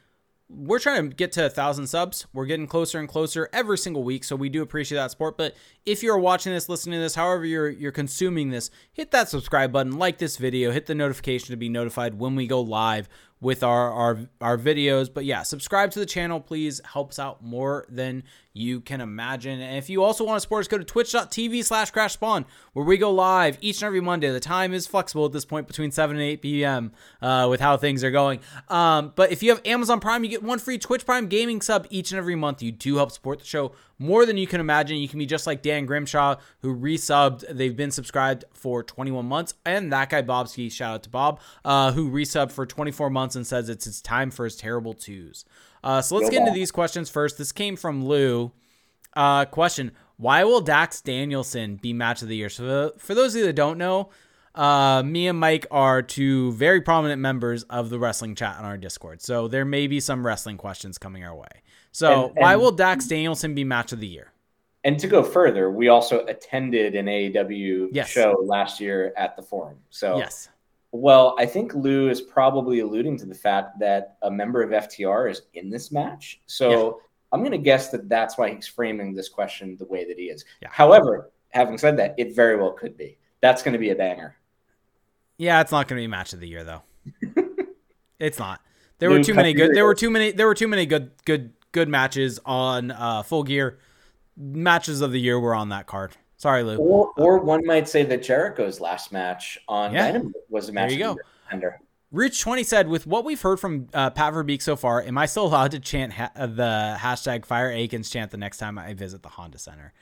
we're trying to get to a thousand subs. We're getting closer and closer every single week, so we do appreciate that support. But if you're watching this, listening to this, however you're you're consuming this, hit that subscribe button, like this video, hit the notification to be notified when we go live with our our our videos. But yeah, subscribe to the channel, please. Helps out more than you can imagine. And if you also want to support us, go to twitch.tv slash crash spawn, where we go live each and every Monday. The time is flexible at this point between 7 and 8 p.m. Uh, with how things are going. Um, but if you have Amazon Prime, you get one free Twitch Prime gaming sub each and every month. You do help support the show more than you can imagine. You can be just like Dan Grimshaw, who resubbed. They've been subscribed for 21 months. And that guy, Bobski, shout out to Bob, uh, who resubbed for 24 months and says it's, it's time for his terrible twos. Uh, so let's get into these questions first. This came from Lou. Uh, question Why will Dax Danielson be match of the year? So, for those of you that don't know, uh, me and Mike are two very prominent members of the wrestling chat on our Discord. So there may be some wrestling questions coming our way. So and, and, why will Dax Danielson be match of the year? And to go further, we also attended an AEW yes. show last year at the forum. So yes. Well, I think Lou is probably alluding to the fact that a member of FTR is in this match. So yeah. I'm going to guess that that's why he's framing this question the way that he is. Yeah. However, having said that, it very well could be. That's going to be a banger. Yeah, it's not going to be match of the year though. [laughs] it's not. There Lou were too many good. There were too many. There were too many good good good matches on uh, Full Gear. Matches of the year were on that card. Sorry, Lou. Or, or one might say that Jericho's last match on yeah. Dynamite was a match. There you go. Contender. Rich twenty said, with what we've heard from uh, Pat Verbeek so far, am I still allowed to chant ha- the hashtag Fire Eakins chant the next time I visit the Honda Center?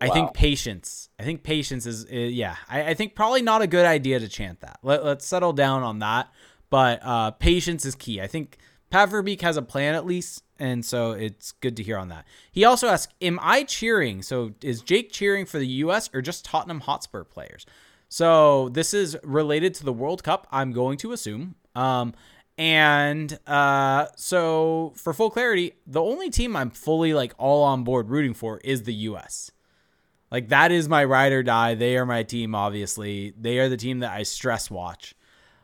I wow. think patience. I think patience is, is yeah. I, I, think probably not a good idea to chant that. Let, us settle down on that. But uh, patience is key. I think Pat Verbeek has a plan at least, and so it's good to hear on that. He also asked, "Am I cheering? So is Jake cheering for the U.S. or just Tottenham Hotspur players?" So this is related to the World Cup. I'm going to assume. Um, and uh, so for full clarity, the only team I'm fully like all on board rooting for is the U.S. Like that is my ride or die. They are my team. Obviously, they are the team that I stress watch.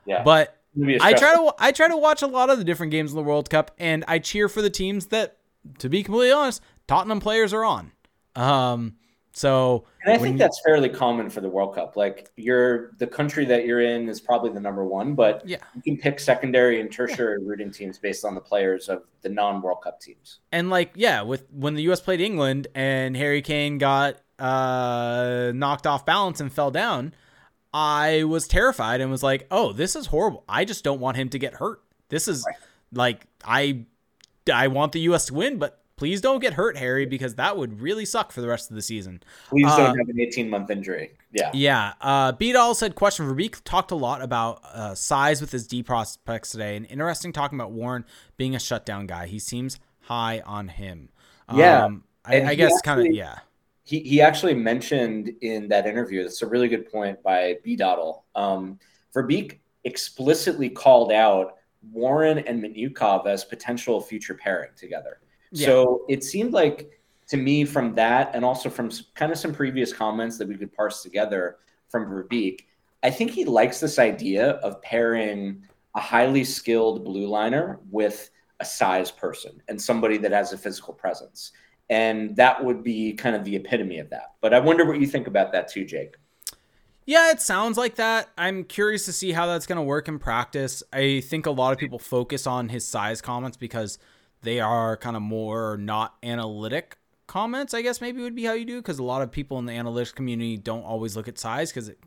Yeah. But I try to I try to watch a lot of the different games in the World Cup, and I cheer for the teams that, to be completely honest, Tottenham players are on. Um, so, and I think that's fairly common for the World Cup. Like, you're the country that you're in is probably the number one, but yeah, you can pick secondary and tertiary yeah. rooting teams based on the players of the non-World Cup teams. And like, yeah, with when the U.S. played England and Harry Kane got uh, knocked off balance and fell down I was terrified and was like, "Oh, this is horrible. I just don't want him to get hurt. This is right. like I I want the US to win, but please don't get hurt, Harry, because that would really suck for the rest of the season. Please uh, don't have an 18 month injury. Yeah. Yeah. Uh, Beat all said question for Beak talked a lot about uh, size with his D prospects today, and interesting talking about Warren being a shutdown guy. He seems high on him. Yeah. Um, I, I guess kind of yeah he, he actually mentioned in that interview, that's a really good point by B. Dottle. Um, Verbeek explicitly called out Warren and Mintyukov as potential future pairing together. Yeah. So it seemed like to me from that and also from kind of some previous comments that we could parse together from Verbeek, I think he likes this idea of pairing a highly skilled blue liner with a size person and somebody that has a physical presence. And that would be kind of the epitome of that. But I wonder what you think about that too, Jake. Yeah, it sounds like that. I'm curious to see how that's going to work in practice. I think a lot of people focus on his size comments because they are kind of more not analytic comments, I guess maybe would be how you do because a lot of people in the analytics community don't always look at size because it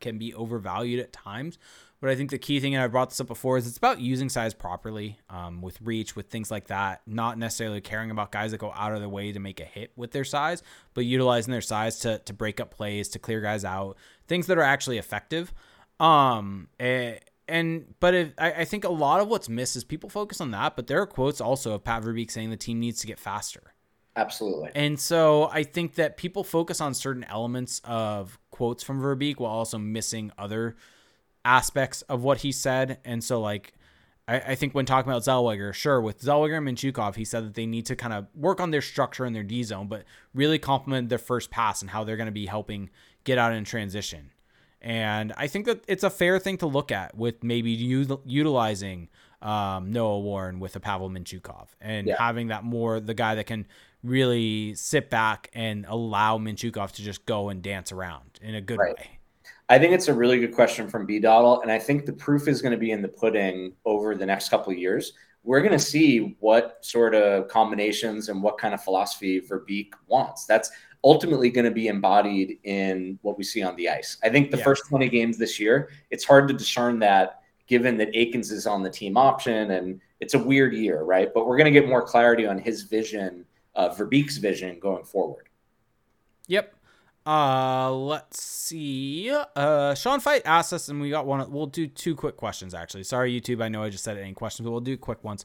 can be overvalued at times. But I think the key thing, and I brought this up before, is it's about using size properly um, with reach, with things like that. Not necessarily caring about guys that go out of their way to make a hit with their size, but utilizing their size to, to break up plays, to clear guys out, things that are actually effective. Um, and, and but if, I, I think a lot of what's missed is people focus on that, but there are quotes also of Pat Verbeek saying the team needs to get faster. Absolutely. And so I think that people focus on certain elements of quotes from Verbeek while also missing other aspects of what he said. And so, like, I, I think when talking about Zellweger, sure, with Zellweger and Mintyukov, he said that they need to kind of work on their structure and their D zone, but really complement their first pass and how they're going to be helping get out in transition. And I think that it's a fair thing to look at with maybe u- utilizing um, Noah Warren with a Pavel Mintyukov and yeah. having that more the guy that can really sit back and allow Mintyukov to just go and dance around in a good right. way. I think it's a really good question from B Dottle, and I think the proof is going to be in the pudding over the next couple of years. We're going to see what sort of combinations and what kind of philosophy Verbeek wants. That's ultimately going to be embodied in what we see on the ice. I think the yeah. first 20 games this year, it's hard to discern that given that Eakins is on the team option and it's a weird year, right? But we're going to get more clarity on his vision, uh, Verbeek's vision going forward. Yep. Uh, let's see. Uh, Sean Fight asked us, and we got one. We'll do two quick questions actually. Sorry, YouTube. I know I just said any questions, but we'll do quick ones.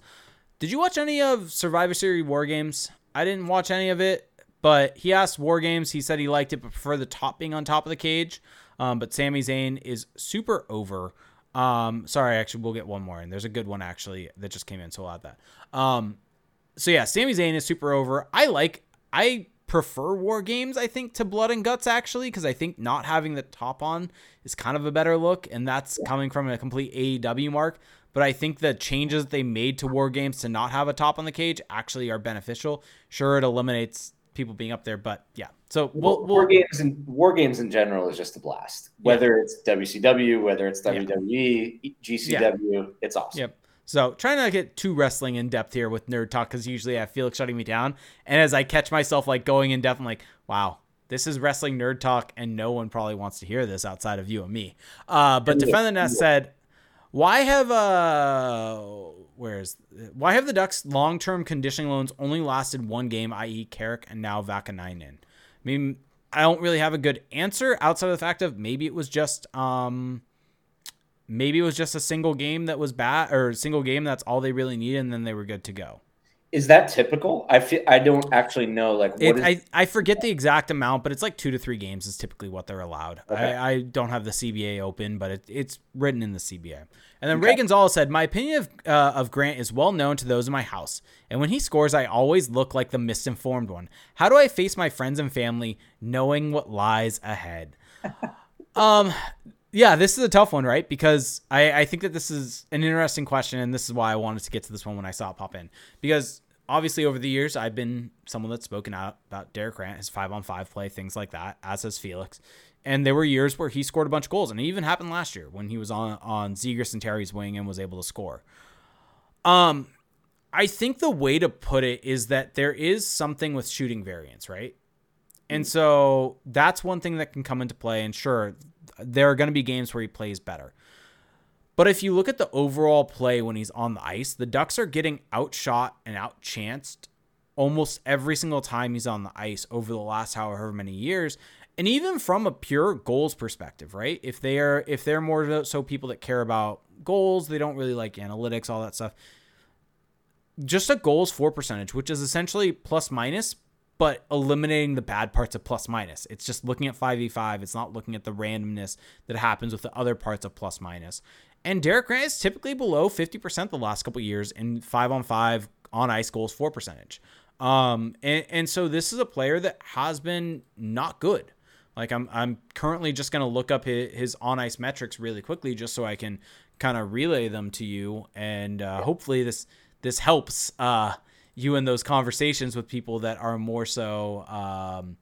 Did you watch any of Survivor Series War Games? I didn't watch any of it, but he asked War Games. He said he liked it, but prefer the top being on top of the cage. Um, but Sami Zayn is super over. Um, sorry, actually, we'll get one more, and there's a good one actually that just came in, so we'll add that. Um, so yeah, Sami Zayn is super over. I like. I prefer war games i think to blood and guts actually because i think not having the top on is kind of a better look and that's coming from a complete aew mark. But i think the changes they made to war games to not have a top on the cage actually are beneficial. Sure it eliminates people being up there but yeah. So we'll, we'll, war games and war games in general is just a blast. Whether yeah. it's wcw whether it's wwe yeah. gcw yeah. it's awesome. Yep so trying not to get too wrestling in depth here with nerd talk because usually I have Felix shutting me down. And as I catch myself like going in depth, I'm like, wow, this is wrestling nerd talk, and no one probably wants to hear this outside of you and me. Uh, but Defend the Nest said, why have uh where's why have the Ducks long term conditioning loans only lasted one game, i.e. Carrick and now Vaakanainen? I mean, I don't really have a good answer outside of the fact of maybe it was just um maybe it was just a single game that was bad or a single game that's all they really needed and then they were good to go. Is that typical? I feel i don't actually know like what it, is- I, I forget the exact amount but it's like two to three games is typically what they're allowed. Okay. I, I don't have the cba open but it, it's written in the cba and then okay. reagan's all said my opinion of, uh, of grant is well known to those in my house and when he scores i always look like the misinformed one. How do i face my friends and family knowing what lies ahead? [laughs] Um yeah, this is a tough one, right? Because I, I think that this is an interesting question, and this is why I wanted to get to this one when I saw it pop in. Because obviously, over the years, I've been someone that's spoken out about Derek Grant, his five on five play, things like that, as has Felix. And there were years where he scored a bunch of goals, and it even happened last year when he was on on Zegras and Terry's wing and was able to score. Um, I think the way to put it is that there is something with shooting variance, right? And so that's one thing that can come into play. And sure, there are going to be games where he plays better. But if you look at the overall play when he's on the ice, the Ducks are getting outshot and outchanced almost every single time he's on the ice over the last however many years. And even from a pure goals perspective, right? If they are if they're more so people that care about goals, they don't really like analytics, all that stuff. Just a goals for percentage, which is essentially plus minus but eliminating the bad parts of plus minus. It's just looking at 5v5. It's not looking at the randomness that happens with the other parts of plus minus. And Derek Grant is typically below 50% the last couple years in five on five on ice goals for percentage. Um, and, and so this is a player that has been not good. Like I'm, I'm currently just going to look up his, his on ice metrics really quickly just so I can kind of relay them to you. And uh, hopefully this, this helps uh, you in those conversations with people that are more so um,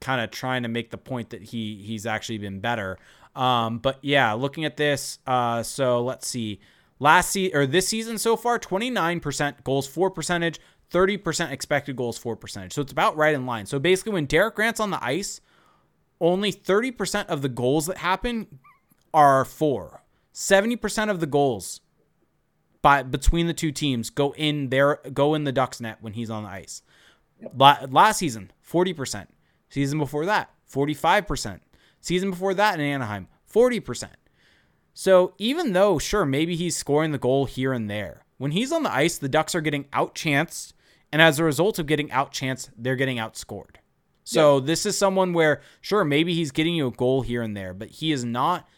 kind of trying to make the point that he he's actually been better. Um, but yeah, looking at this, uh, so let's see. Last season or this season so far, 29% goals for percentage, 30% expected goals for percentage. So it's about right in line. So basically, when Derek Grant's on the ice, only 30% of the goals that happen are for. 70% of the goals by between the two teams go in there go in the Ducks net when he's on the ice. Yep. Last season, 40%. Season before that, 45%. Season before that in Anaheim, 40%. So even though, sure, maybe he's scoring the goal here and there, when he's on the ice, the Ducks are getting outchanced. And as a result of getting outchanced, they're getting outscored. So yeah. this is someone where, sure, maybe he's getting you a goal here and there, but he is not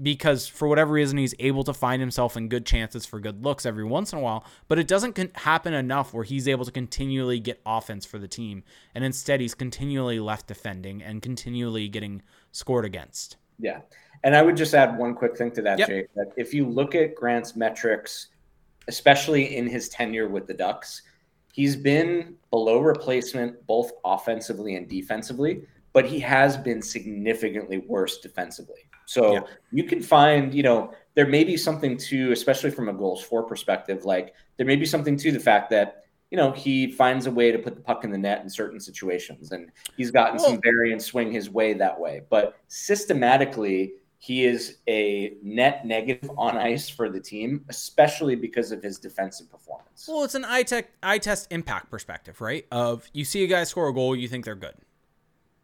because for whatever reason he's able to find himself in good chances for good looks every once in a while but it doesn't con- happen enough where he's able to continually get offense for the team. And instead he's continually left defending and continually getting scored against. Yeah. And i would just add one quick thing to that yep. jake that if you look at grant's metrics especially in his tenure with the ducks he's been below replacement both offensively and defensively but he has been significantly worse defensively so yeah. you can find, you know, there may be something to, especially from a goals for perspective, like there may be something to the fact that, you know, he finds a way to put the puck in the net in certain situations and he's gotten well, some variance swing his way that way. But systematically, he is a net negative on ice for the team, especially because of his defensive performance. Well, it's an eye, tech, eye test impact perspective, right? Of you see a guy score a goal, you think they're good.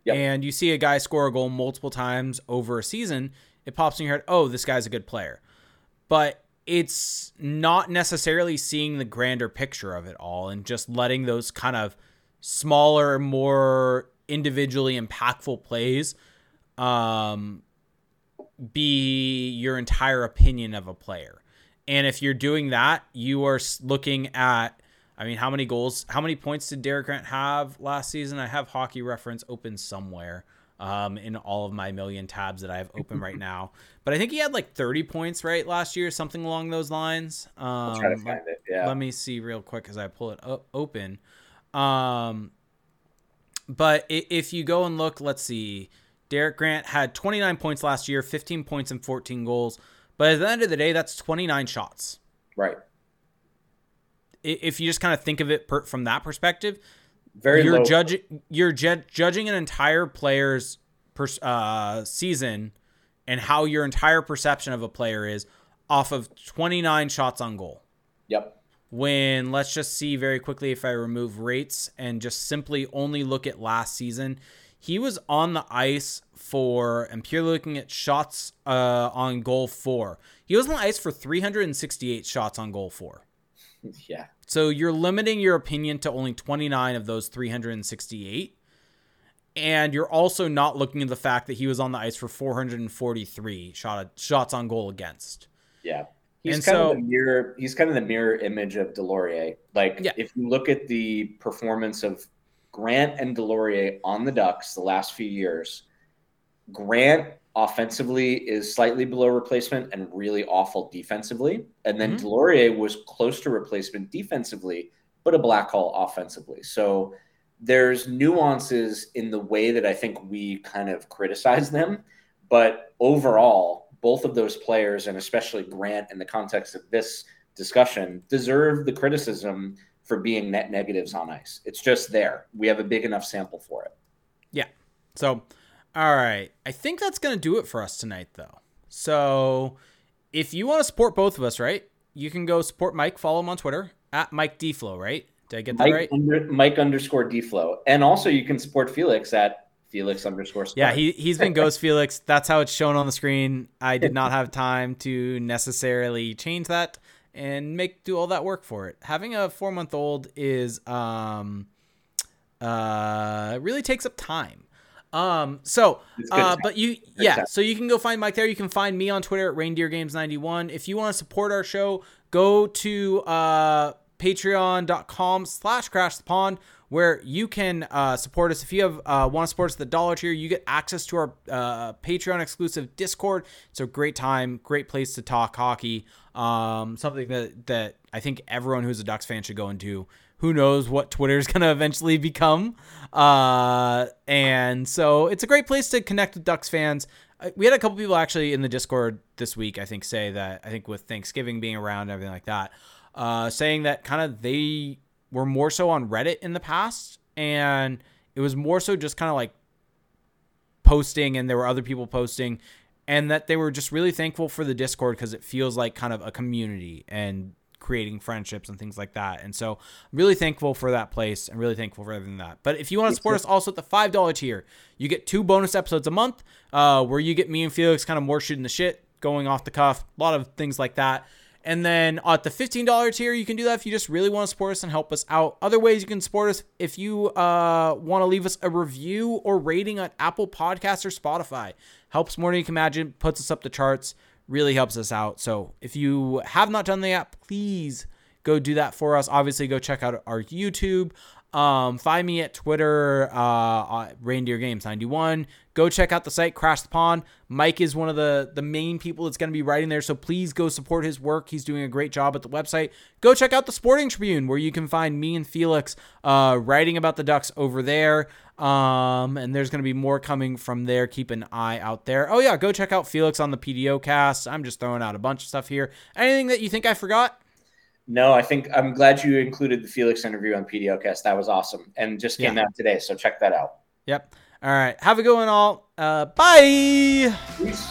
Yep. And you see a guy score a goal multiple times over a season, it pops in your head, oh, this guy's a good player. But it's not necessarily seeing the grander picture of it all and just letting those kind of smaller, more individually impactful plays um, be your entire opinion of a player. And if you're doing that, you are looking at I mean, how many goals, how many points did Derek Grant have last season? I have hockey reference open somewhere um, in all of my million tabs that I have open right now. But I think he had like 30 points, right, last year, something along those lines. Um, I'll try to find it. Yeah. Let me see real quick as I pull it open. Um, but if you go and look, let's see. Derek Grant had 29 points last year, 15 points and 14 goals. But at the end of the day, that's 29 shots. Right if you just kind of think of it per, from that perspective, very you're judging you're ju- judging an entire player's per, uh, season and how your entire perception of a player is off of 29 shots on goal. Yep. When let's just see very quickly if I remove rates and just simply only look at last season, he was on the ice for and purely looking at shots uh, on goal for. He was on the ice for 368 shots on goal for. Yeah. So you're limiting your opinion to only 29 of those 368. And you're also not looking at the fact that he was on the ice for 443 shot shots on goal against. Yeah. He's and kind so, of the mirror he's kind of the mirror image of Deslauriers. Like yeah. if you look at the performance of Grant and Deslauriers on the Ducks the last few years, Grant offensively is slightly below replacement and really awful defensively. And then mm-hmm. Deslauriers was close to replacement defensively, but a black hole offensively. So there's nuances in the way that I think we kind of criticize them. But overall, both of those players, and especially Grant in the context of this discussion, deserve the criticism for being net negatives on ice. It's just there. We have a big enough sample for it. Yeah. So all right. I think that's going to do it for us tonight, though. So if you want to support both of us, right, you can go support Mike. Follow him on Twitter at Mike Deflow, right? Did I get that Mike right? Under, Mike underscore Deflow. And also you can support Felix at Felix underscore Sport. Yeah, he, he's been Ghost Felix. That's how it's shown on the screen. I did not have time to necessarily change that and make do all that work for it. Having a four month old is um Uh, really takes up time. Um, so, uh, but you, yeah, so you can go find Mike there. You can find me on Twitter at Reindeer Games 91. If you want to support our show, go to, uh, patreon.com slash crash the pond where you can uh, support us. If you have uh, want to support us the dollar tier you get access to our uh, patreon exclusive discord. It's a great time great place to talk hockey. Um, something that that i think everyone who's a ducks fan should go into who knows what Twitter is [laughs] going to eventually become. Uh, and so it's a great place to connect with ducks fans. We had a couple people actually in the discord this week i think say that i think with thanksgiving being around and everything like that uh, saying that kind of they were more so on Reddit in the past, and it was more so just kind of like posting, and there were other people posting, and that they were just really thankful for the Discord because it feels like kind of a community and creating friendships and things like that. And so I'm really thankful for that place and really thankful for everything that. But if you want to support us also at the $5 tier, you get two bonus episodes a month uh, where you get me and Felix kind of more shooting the shit, going off the cuff, a lot of things like that. And then at the $15 tier, you can do that if you just really want to support us and help us out. Other ways you can support us if you uh, want to leave us a review or rating on Apple Podcasts or Spotify. Helps more than you can imagine, puts us up the charts, really helps us out. So if you have not done that, please go do that for us. Obviously, go check out our YouTube. Um, find me at Twitter, uh, Reindeer Games 91. Go check out the site, Crash the Pond. Mike is one of the, the main people that's going to be writing there, so please go support his work. He's doing a great job at the website. Go check out the Sporting Tribune, where you can find me and Felix uh, writing about the Ducks over there. Um, and there's going to be more coming from there. Keep an eye out there. Oh, yeah, go check out Felix on the PDO cast. I'm just throwing out a bunch of stuff here. Anything that you think I forgot? No, I think I'm glad you included the Felix interview on PDOcast. That was awesome and just came yeah. out today. So check that out. Yep. All right. Have a good one, all. Uh, bye. Peace.